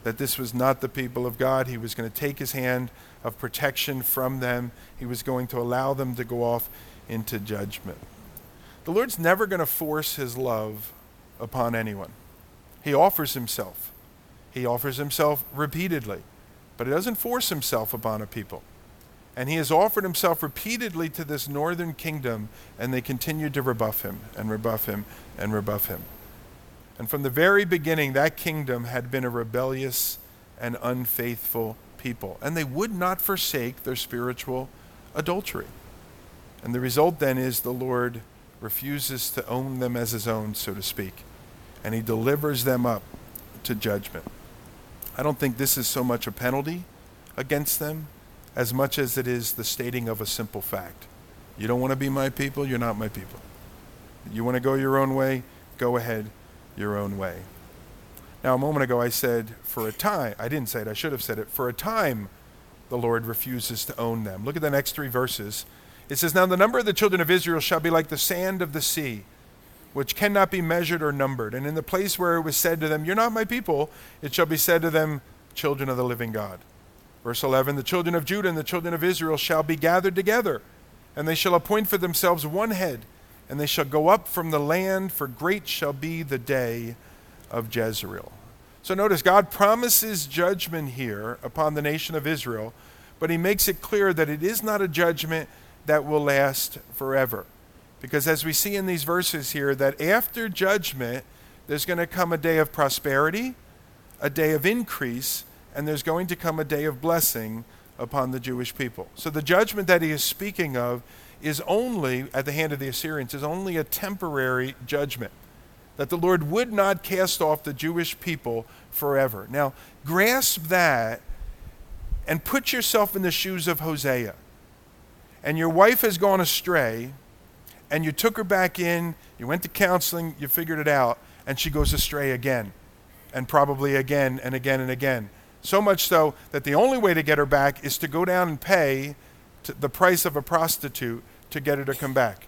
that this was not the people of God. He was going to take his hand of protection from them, he was going to allow them to go off into judgment. The Lord's never going to force his love upon anyone. He offers himself. He offers himself repeatedly, but he doesn't force himself upon a people. And he has offered himself repeatedly to this northern kingdom, and they continued to rebuff him and rebuff him and rebuff him. And from the very beginning, that kingdom had been a rebellious and unfaithful people. And they would not forsake their spiritual adultery. And the result then is the Lord refuses to own them as his own, so to speak. And he delivers them up to judgment. I don't think this is so much a penalty against them as much as it is the stating of a simple fact. You don't want to be my people, you're not my people. You want to go your own way, go ahead your own way. Now, a moment ago, I said, for a time, I didn't say it, I should have said it, for a time, the Lord refuses to own them. Look at the next three verses. It says, Now the number of the children of Israel shall be like the sand of the sea, which cannot be measured or numbered. And in the place where it was said to them, You're not my people, it shall be said to them, Children of the living God. Verse 11 The children of Judah and the children of Israel shall be gathered together, and they shall appoint for themselves one head and they shall go up from the land, for great shall be the day of Jezreel. So notice, God promises judgment here upon the nation of Israel, but he makes it clear that it is not a judgment that will last forever. Because as we see in these verses here, that after judgment, there's going to come a day of prosperity, a day of increase, and there's going to come a day of blessing upon the Jewish people. So the judgment that he is speaking of is only, at the hand of the Assyrians, is only a temporary judgment. That the Lord would not cast off the Jewish people forever. Now, grasp that and put yourself in the shoes of Hosea. And your wife has gone astray, and you took her back in, you went to counseling, you figured it out, and she goes astray again, and probably again and again and again. So much so that the only way to get her back is to go down and pay the price of a prostitute to get her to come back.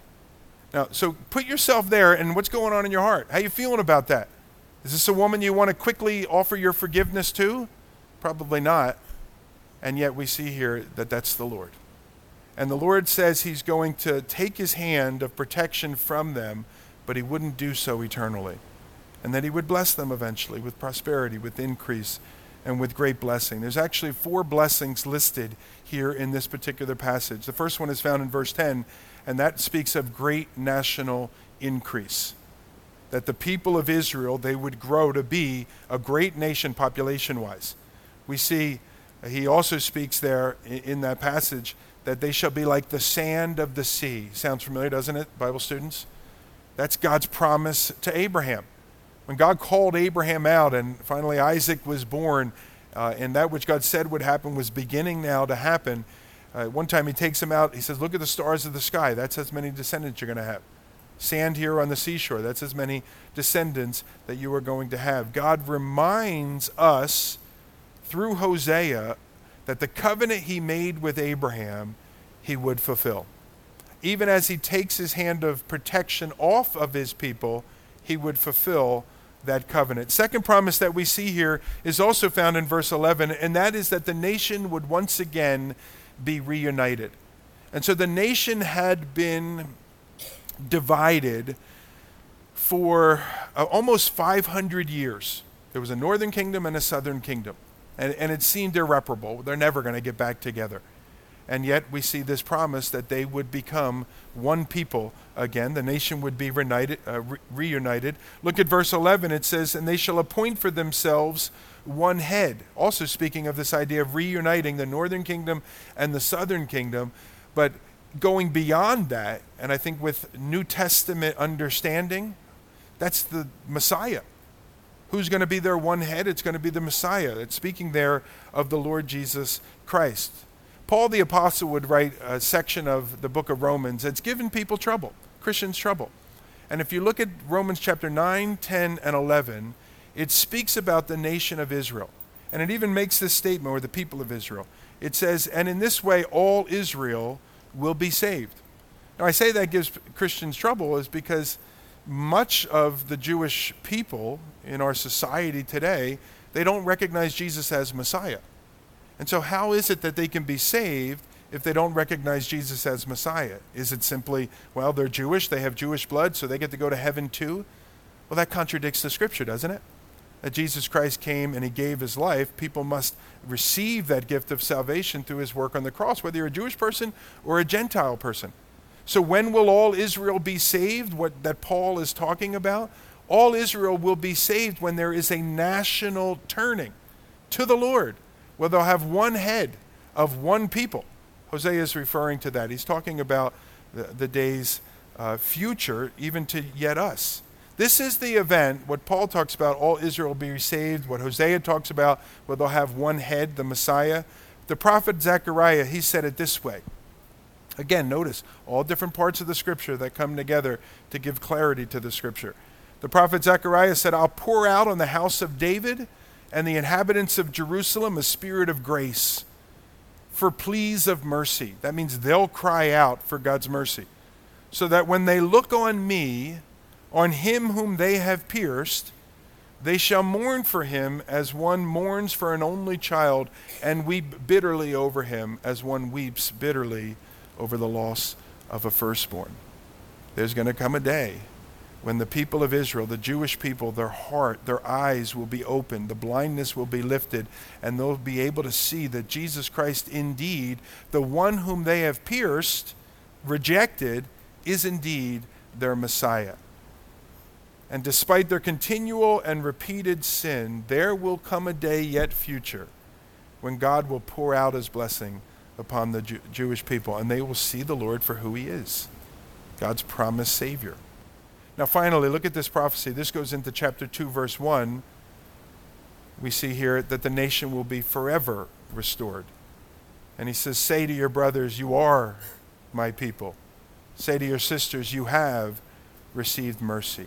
Now, so put yourself there and what's going on in your heart? How you feeling about that? Is this a woman you want to quickly offer your forgiveness to? Probably not. And yet we see here that that's the Lord. And the Lord says he's going to take his hand of protection from them, but he wouldn't do so eternally. And that he would bless them eventually with prosperity, with increase, and with great blessing. There's actually four blessings listed here in this particular passage. The first one is found in verse 10, and that speaks of great national increase. That the people of Israel, they would grow to be a great nation population wise. We see, uh, he also speaks there in that passage that they shall be like the sand of the sea. Sounds familiar, doesn't it, Bible students? That's God's promise to Abraham. When God called Abraham out and finally Isaac was born, uh, and that which God said would happen was beginning now to happen. Uh, one time he takes him out, he says, Look at the stars of the sky. That's as many descendants you're going to have. Sand here on the seashore, that's as many descendants that you are going to have. God reminds us through Hosea that the covenant he made with Abraham, he would fulfill. Even as he takes his hand of protection off of his people, he would fulfill that covenant. Second promise that we see here is also found in verse 11, and that is that the nation would once again be reunited. And so the nation had been divided for uh, almost 500 years. There was a northern kingdom and a southern kingdom. And, and it seemed irreparable. They're never going to get back together. And yet we see this promise that they would become one people again. The nation would be reunited, uh, re- reunited. Look at verse 11. It says, And they shall appoint for themselves one head. Also speaking of this idea of reuniting the northern kingdom and the southern kingdom. But going beyond that, and I think with New Testament understanding, that's the Messiah. Who's going to be their one head? It's going to be the Messiah. It's speaking there of the Lord Jesus Christ. Paul the Apostle would write a section of the book of Romans that's given people trouble, Christians trouble. And if you look at Romans chapter 9, 10, and 11, it speaks about the nation of Israel. And it even makes this statement, or the people of Israel. It says, And in this way all Israel will be saved. Now, I say that gives Christians trouble is because much of the Jewish people in our society today, they don't recognize Jesus as Messiah. And so, how is it that they can be saved if they don't recognize Jesus as Messiah? Is it simply, well, they're Jewish, they have Jewish blood, so they get to go to heaven too? Well, that contradicts the scripture, doesn't it? That Jesus Christ came and he gave his life. People must receive that gift of salvation through his work on the cross, whether you're a Jewish person or a Gentile person. So when will all Israel be saved? What that Paul is talking about? All Israel will be saved when there is a national turning to the Lord, where they'll have one head of one people. Hosea is referring to that. He's talking about the, the days uh, future, even to yet us. This is the event, what Paul talks about, all Israel will be saved, what Hosea talks about, where they'll have one head, the Messiah. The prophet Zechariah, he said it this way Again, notice all different parts of the scripture that come together to give clarity to the scripture. The prophet Zechariah said, I'll pour out on the house of David and the inhabitants of Jerusalem a spirit of grace for pleas of mercy. That means they'll cry out for God's mercy. So that when they look on me, on him whom they have pierced, they shall mourn for him as one mourns for an only child, and weep bitterly over him as one weeps bitterly over the loss of a firstborn. There's going to come a day when the people of Israel, the Jewish people, their heart, their eyes will be opened, the blindness will be lifted, and they'll be able to see that Jesus Christ, indeed, the one whom they have pierced, rejected, is indeed their Messiah. And despite their continual and repeated sin, there will come a day yet future when God will pour out his blessing upon the Jew- Jewish people, and they will see the Lord for who he is God's promised Savior. Now, finally, look at this prophecy. This goes into chapter 2, verse 1. We see here that the nation will be forever restored. And he says, Say to your brothers, You are my people. Say to your sisters, You have received mercy.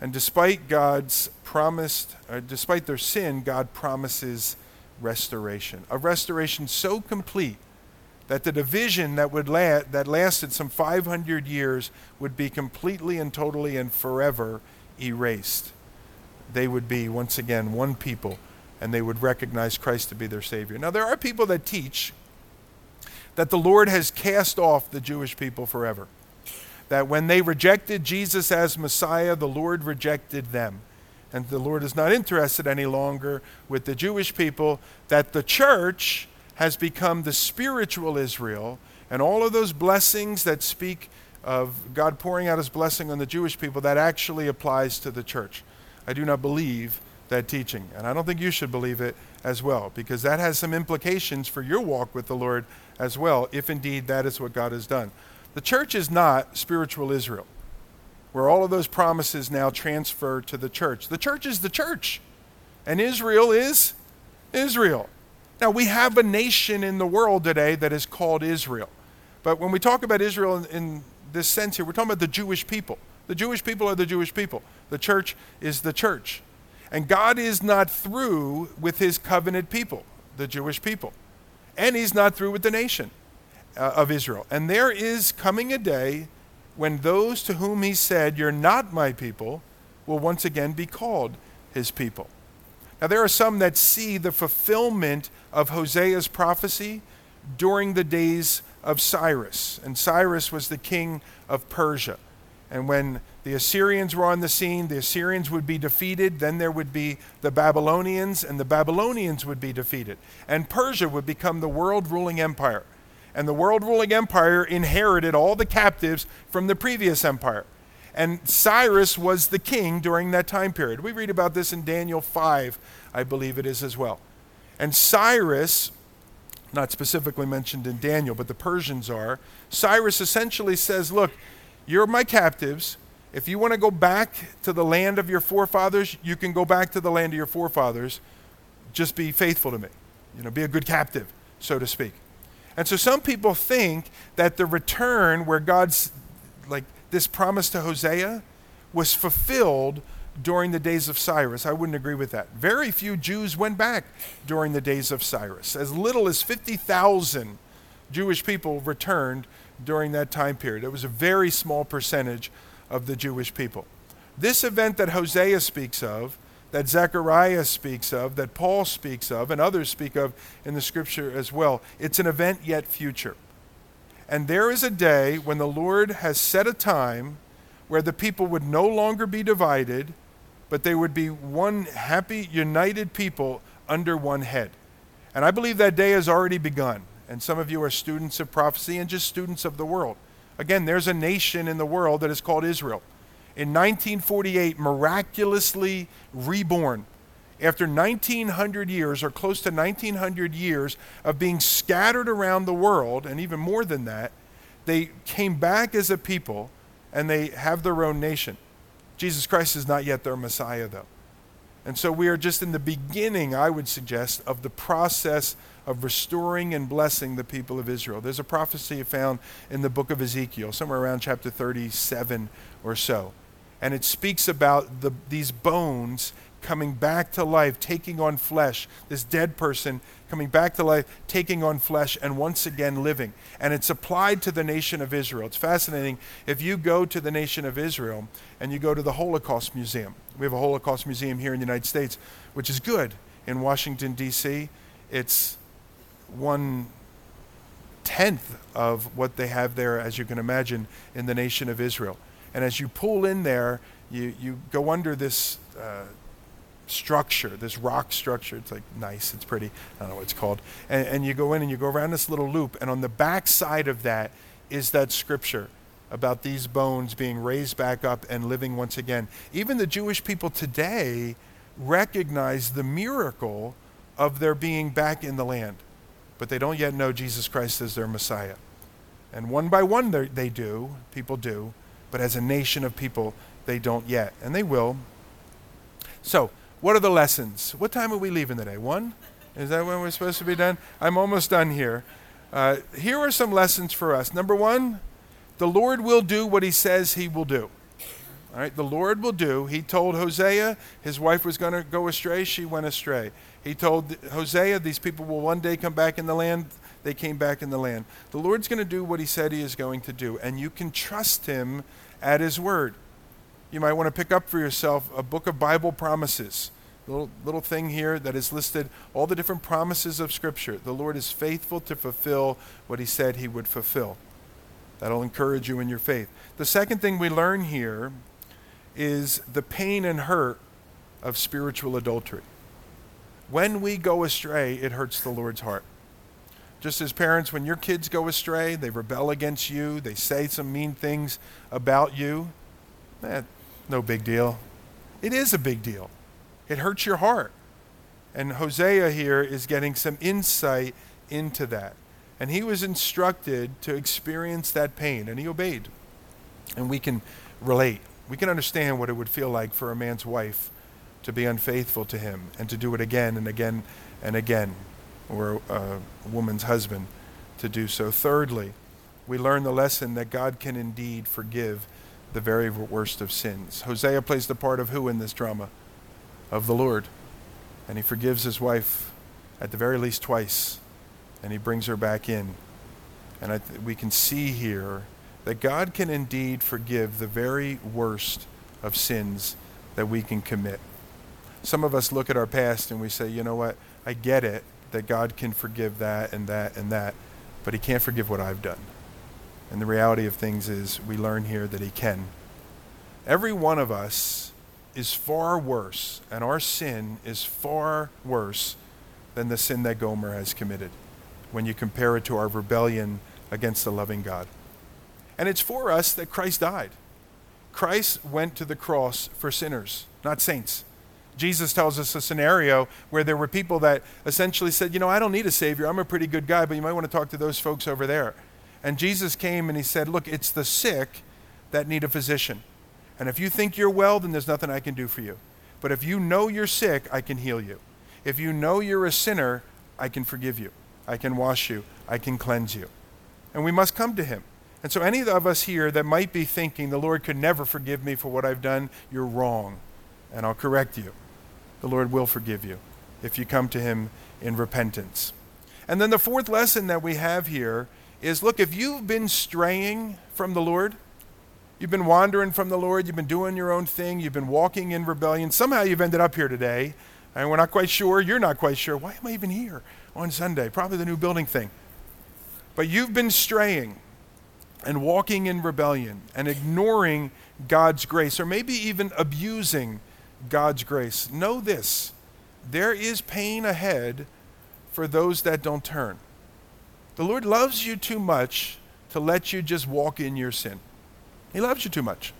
And despite God's promised, uh, despite their sin, God promises restoration. A restoration so complete that the division that would la- that lasted some 500 years would be completely and totally and forever erased. they would be, once again, one people and they would recognize Christ to be their Savior. Now, there are people that teach that the Lord has cast off the Jewish people forever. That when they rejected Jesus as Messiah, the Lord rejected them. And the Lord is not interested any longer with the Jewish people, that the church has become the spiritual Israel, and all of those blessings that speak of God pouring out his blessing on the Jewish people, that actually applies to the church. I do not believe that teaching. And I don't think you should believe it as well, because that has some implications for your walk with the Lord as well, if indeed that is what God has done. The church is not spiritual Israel, where all of those promises now transfer to the church. The church is the church, and Israel is Israel. Now, we have a nation in the world today that is called Israel. But when we talk about Israel in, in this sense here, we're talking about the Jewish people. The Jewish people are the Jewish people. The church is the church. And God is not through with his covenant people, the Jewish people. And he's not through with the nation uh, of Israel. And there is coming a day when those to whom he said, You're not my people, will once again be called his people. Now, there are some that see the fulfillment of Hosea's prophecy during the days of Cyrus. And Cyrus was the king of Persia. And when the Assyrians were on the scene, the Assyrians would be defeated. Then there would be the Babylonians, and the Babylonians would be defeated. And Persia would become the world ruling empire. And the world ruling empire inherited all the captives from the previous empire. And Cyrus was the king during that time period. We read about this in Daniel 5, I believe it is as well. And Cyrus, not specifically mentioned in Daniel, but the Persians are, Cyrus essentially says, Look, you're my captives. If you want to go back to the land of your forefathers, you can go back to the land of your forefathers. Just be faithful to me. You know, be a good captive, so to speak. And so some people think that the return where God's like this promise to Hosea was fulfilled during the days of Cyrus. I wouldn't agree with that. Very few Jews went back during the days of Cyrus. As little as 50,000 Jewish people returned during that time period. It was a very small percentage of the Jewish people. This event that Hosea speaks of, that Zechariah speaks of, that Paul speaks of, and others speak of in the scripture as well, it's an event yet future. And there is a day when the Lord has set a time where the people would no longer be divided, but they would be one happy, united people under one head. And I believe that day has already begun and some of you are students of prophecy and just students of the world. Again, there's a nation in the world that is called Israel. In 1948, miraculously reborn. After 1900 years, or close to 1900 years, of being scattered around the world, and even more than that, they came back as a people and they have their own nation. Jesus Christ is not yet their Messiah, though. And so we are just in the beginning, I would suggest, of the process of restoring and blessing the people of Israel. There's a prophecy found in the book of Ezekiel, somewhere around chapter 37 or so. And it speaks about the, these bones coming back to life, taking on flesh, this dead person coming back to life, taking on flesh, and once again living. And it's applied to the nation of Israel. It's fascinating. If you go to the nation of Israel and you go to the Holocaust Museum, we have a Holocaust Museum here in the United States, which is good in Washington, D.C. It's one tenth of what they have there, as you can imagine, in the nation of Israel. And as you pull in there, you, you go under this uh, structure, this rock structure. It's like nice, it's pretty. I don't know what it's called. And, and you go in and you go around this little loop, and on the back side of that is that scripture about these bones being raised back up and living once again. Even the Jewish people today recognize the miracle of their being back in the land but they don't yet know Jesus Christ as their Messiah. And one by one they do, people do, but as a nation of people, they don't yet. And they will. So, what are the lessons? What time are we leaving today? One? Is that when we're supposed to be done? I'm almost done here. Uh, here are some lessons for us. Number one, the Lord will do what he says he will do. All right, the Lord will do. He told Hosea his wife was going to go astray, she went astray. He told Hosea, These people will one day come back in the land. They came back in the land. The Lord's going to do what He said He is going to do, and you can trust Him at His word. You might want to pick up for yourself a book of Bible promises. Little, little thing here that is listed all the different promises of Scripture. The Lord is faithful to fulfill what He said He would fulfill. That'll encourage you in your faith. The second thing we learn here is the pain and hurt of spiritual adultery. When we go astray, it hurts the Lord's heart. Just as parents, when your kids go astray, they rebel against you, they say some mean things about you, eh, no big deal. It is a big deal. It hurts your heart. And Hosea here is getting some insight into that. And he was instructed to experience that pain, and he obeyed. And we can relate. We can understand what it would feel like for a man's wife to be unfaithful to him and to do it again and again and again, or a woman's husband to do so. Thirdly, we learn the lesson that God can indeed forgive the very worst of sins. Hosea plays the part of who in this drama? Of the Lord. And he forgives his wife at the very least twice, and he brings her back in. And th- we can see here that God can indeed forgive the very worst of sins that we can commit. Some of us look at our past and we say, you know what? I get it that God can forgive that and that and that, but He can't forgive what I've done. And the reality of things is, we learn here that He can. Every one of us is far worse, and our sin is far worse than the sin that Gomer has committed when you compare it to our rebellion against the loving God. And it's for us that Christ died. Christ went to the cross for sinners, not saints. Jesus tells us a scenario where there were people that essentially said, You know, I don't need a Savior. I'm a pretty good guy, but you might want to talk to those folks over there. And Jesus came and he said, Look, it's the sick that need a physician. And if you think you're well, then there's nothing I can do for you. But if you know you're sick, I can heal you. If you know you're a sinner, I can forgive you. I can wash you. I can cleanse you. And we must come to him. And so, any of us here that might be thinking the Lord could never forgive me for what I've done, you're wrong. And I'll correct you. The Lord will forgive you if you come to him in repentance. And then the fourth lesson that we have here is look, if you've been straying from the Lord, you've been wandering from the Lord, you've been doing your own thing, you've been walking in rebellion, somehow you've ended up here today, and we're not quite sure, you're not quite sure, why am I even here on Sunday? Probably the new building thing. But you've been straying and walking in rebellion and ignoring God's grace, or maybe even abusing God's grace. Know this there is pain ahead for those that don't turn. The Lord loves you too much to let you just walk in your sin. He loves you too much.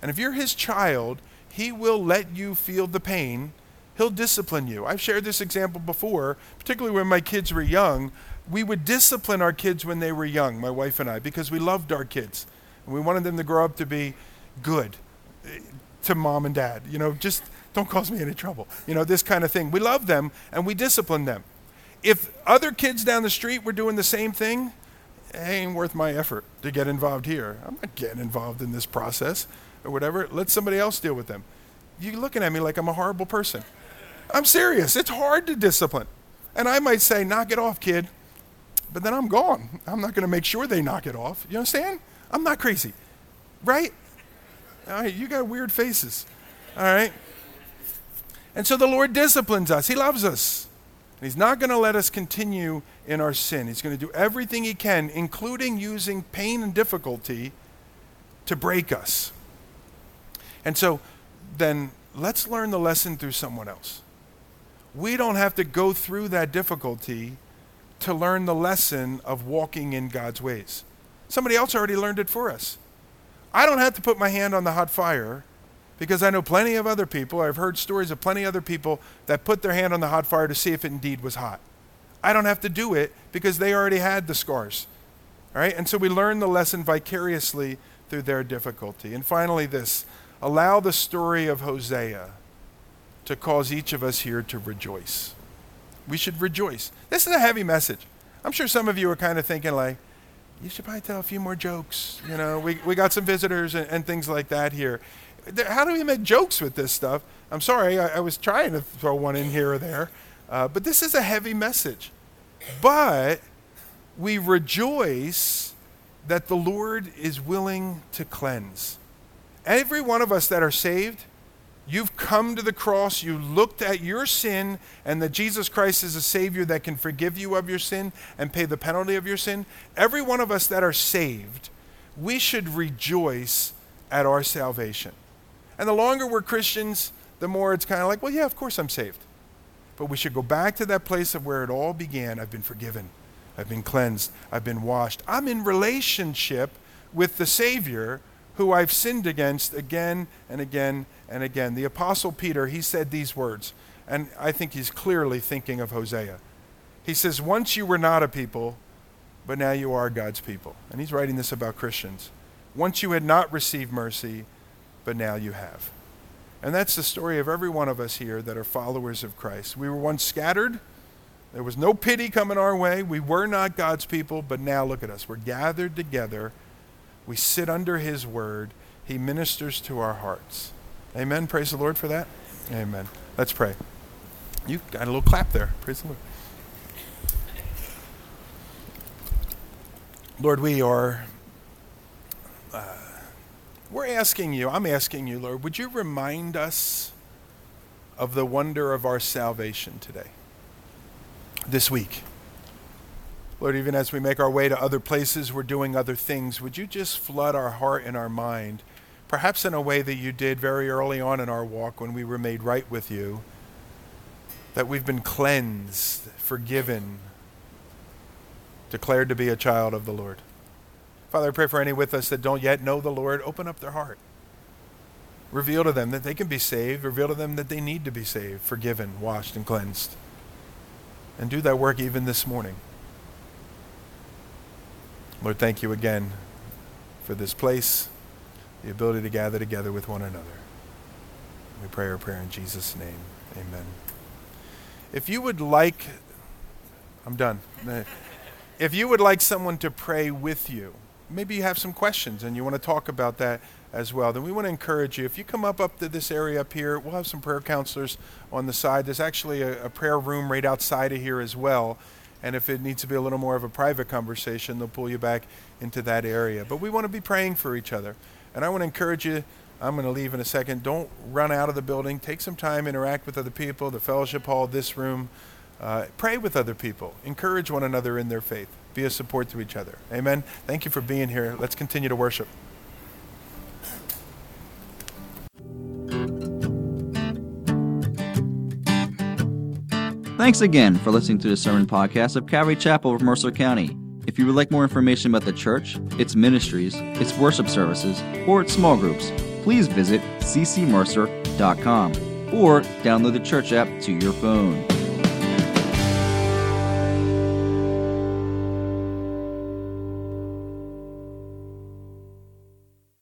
And if you're His child, He will let you feel the pain. He'll discipline you. I've shared this example before, particularly when my kids were young. We would discipline our kids when they were young, my wife and I, because we loved our kids. And we wanted them to grow up to be good eh, to mom and dad. You know, just don't cause me any trouble. You know, this kind of thing. We love them and we discipline them. If other kids down the street were doing the same thing, it ain't worth my effort to get involved here. I'm not getting involved in this process or whatever. Let somebody else deal with them. You're looking at me like I'm a horrible person. I'm serious. It's hard to discipline. And I might say, knock it off, kid. But then I'm gone. I'm not going to make sure they knock it off. You understand? I'm not crazy. Right? All right, you got weird faces. All right? And so the Lord disciplines us. He loves us. He's not going to let us continue in our sin. He's going to do everything He can, including using pain and difficulty to break us. And so then let's learn the lesson through someone else. We don't have to go through that difficulty to learn the lesson of walking in God's ways. Somebody else already learned it for us. I don't have to put my hand on the hot fire because I know plenty of other people, I've heard stories of plenty of other people that put their hand on the hot fire to see if it indeed was hot. I don't have to do it because they already had the scars. All right? And so we learn the lesson vicariously through their difficulty. And finally, this allow the story of Hosea to cause each of us here to rejoice. We should rejoice. This is a heavy message. I'm sure some of you are kind of thinking, like, you should probably tell a few more jokes. You know, we, we got some visitors and, and things like that here. How do we make jokes with this stuff? I'm sorry, I, I was trying to throw one in here or there, uh, but this is a heavy message. But we rejoice that the Lord is willing to cleanse. Every one of us that are saved, you've come to the cross, you looked at your sin, and that Jesus Christ is a Savior that can forgive you of your sin and pay the penalty of your sin. Every one of us that are saved, we should rejoice at our salvation. And the longer we're Christians, the more it's kind of like, well, yeah, of course I'm saved. But we should go back to that place of where it all began. I've been forgiven. I've been cleansed. I've been washed. I'm in relationship with the Savior who I've sinned against again and again and again. The Apostle Peter, he said these words, and I think he's clearly thinking of Hosea. He says, Once you were not a people, but now you are God's people. And he's writing this about Christians. Once you had not received mercy, but now you have. And that's the story of every one of us here that are followers of Christ. We were once scattered. There was no pity coming our way. We were not God's people, but now look at us. We're gathered together. We sit under His word. He ministers to our hearts. Amen. Praise the Lord for that. Amen. Let's pray. You got a little clap there. Praise the Lord. Lord, we are we're asking you, I'm asking you, Lord, would you remind us of the wonder of our salvation today, this week? Lord, even as we make our way to other places, we're doing other things, would you just flood our heart and our mind, perhaps in a way that you did very early on in our walk when we were made right with you, that we've been cleansed, forgiven, declared to be a child of the Lord. Father, I pray for any with us that don't yet know the Lord, open up their heart. Reveal to them that they can be saved. Reveal to them that they need to be saved, forgiven, washed, and cleansed. And do that work even this morning. Lord, thank you again for this place, the ability to gather together with one another. We pray our prayer in Jesus' name. Amen. If you would like, I'm done. If you would like someone to pray with you, maybe you have some questions and you want to talk about that as well, then we want to encourage you. If you come up up to this area up here, we'll have some prayer counselors on the side. There's actually a, a prayer room right outside of here as well. And if it needs to be a little more of a private conversation, they'll pull you back into that area. But we want to be praying for each other. And I want to encourage you. I'm going to leave in a second. Don't run out of the building. Take some time, interact with other people, the fellowship hall, this room. Uh, pray with other people. Encourage one another in their faith be a support to each other. Amen. Thank you for being here. Let's continue to worship. Thanks again for listening to the sermon podcast of Calvary Chapel of Mercer County. If you would like more information about the church, its ministries, its worship services, or its small groups, please visit ccmercer.com or download the church app to your phone.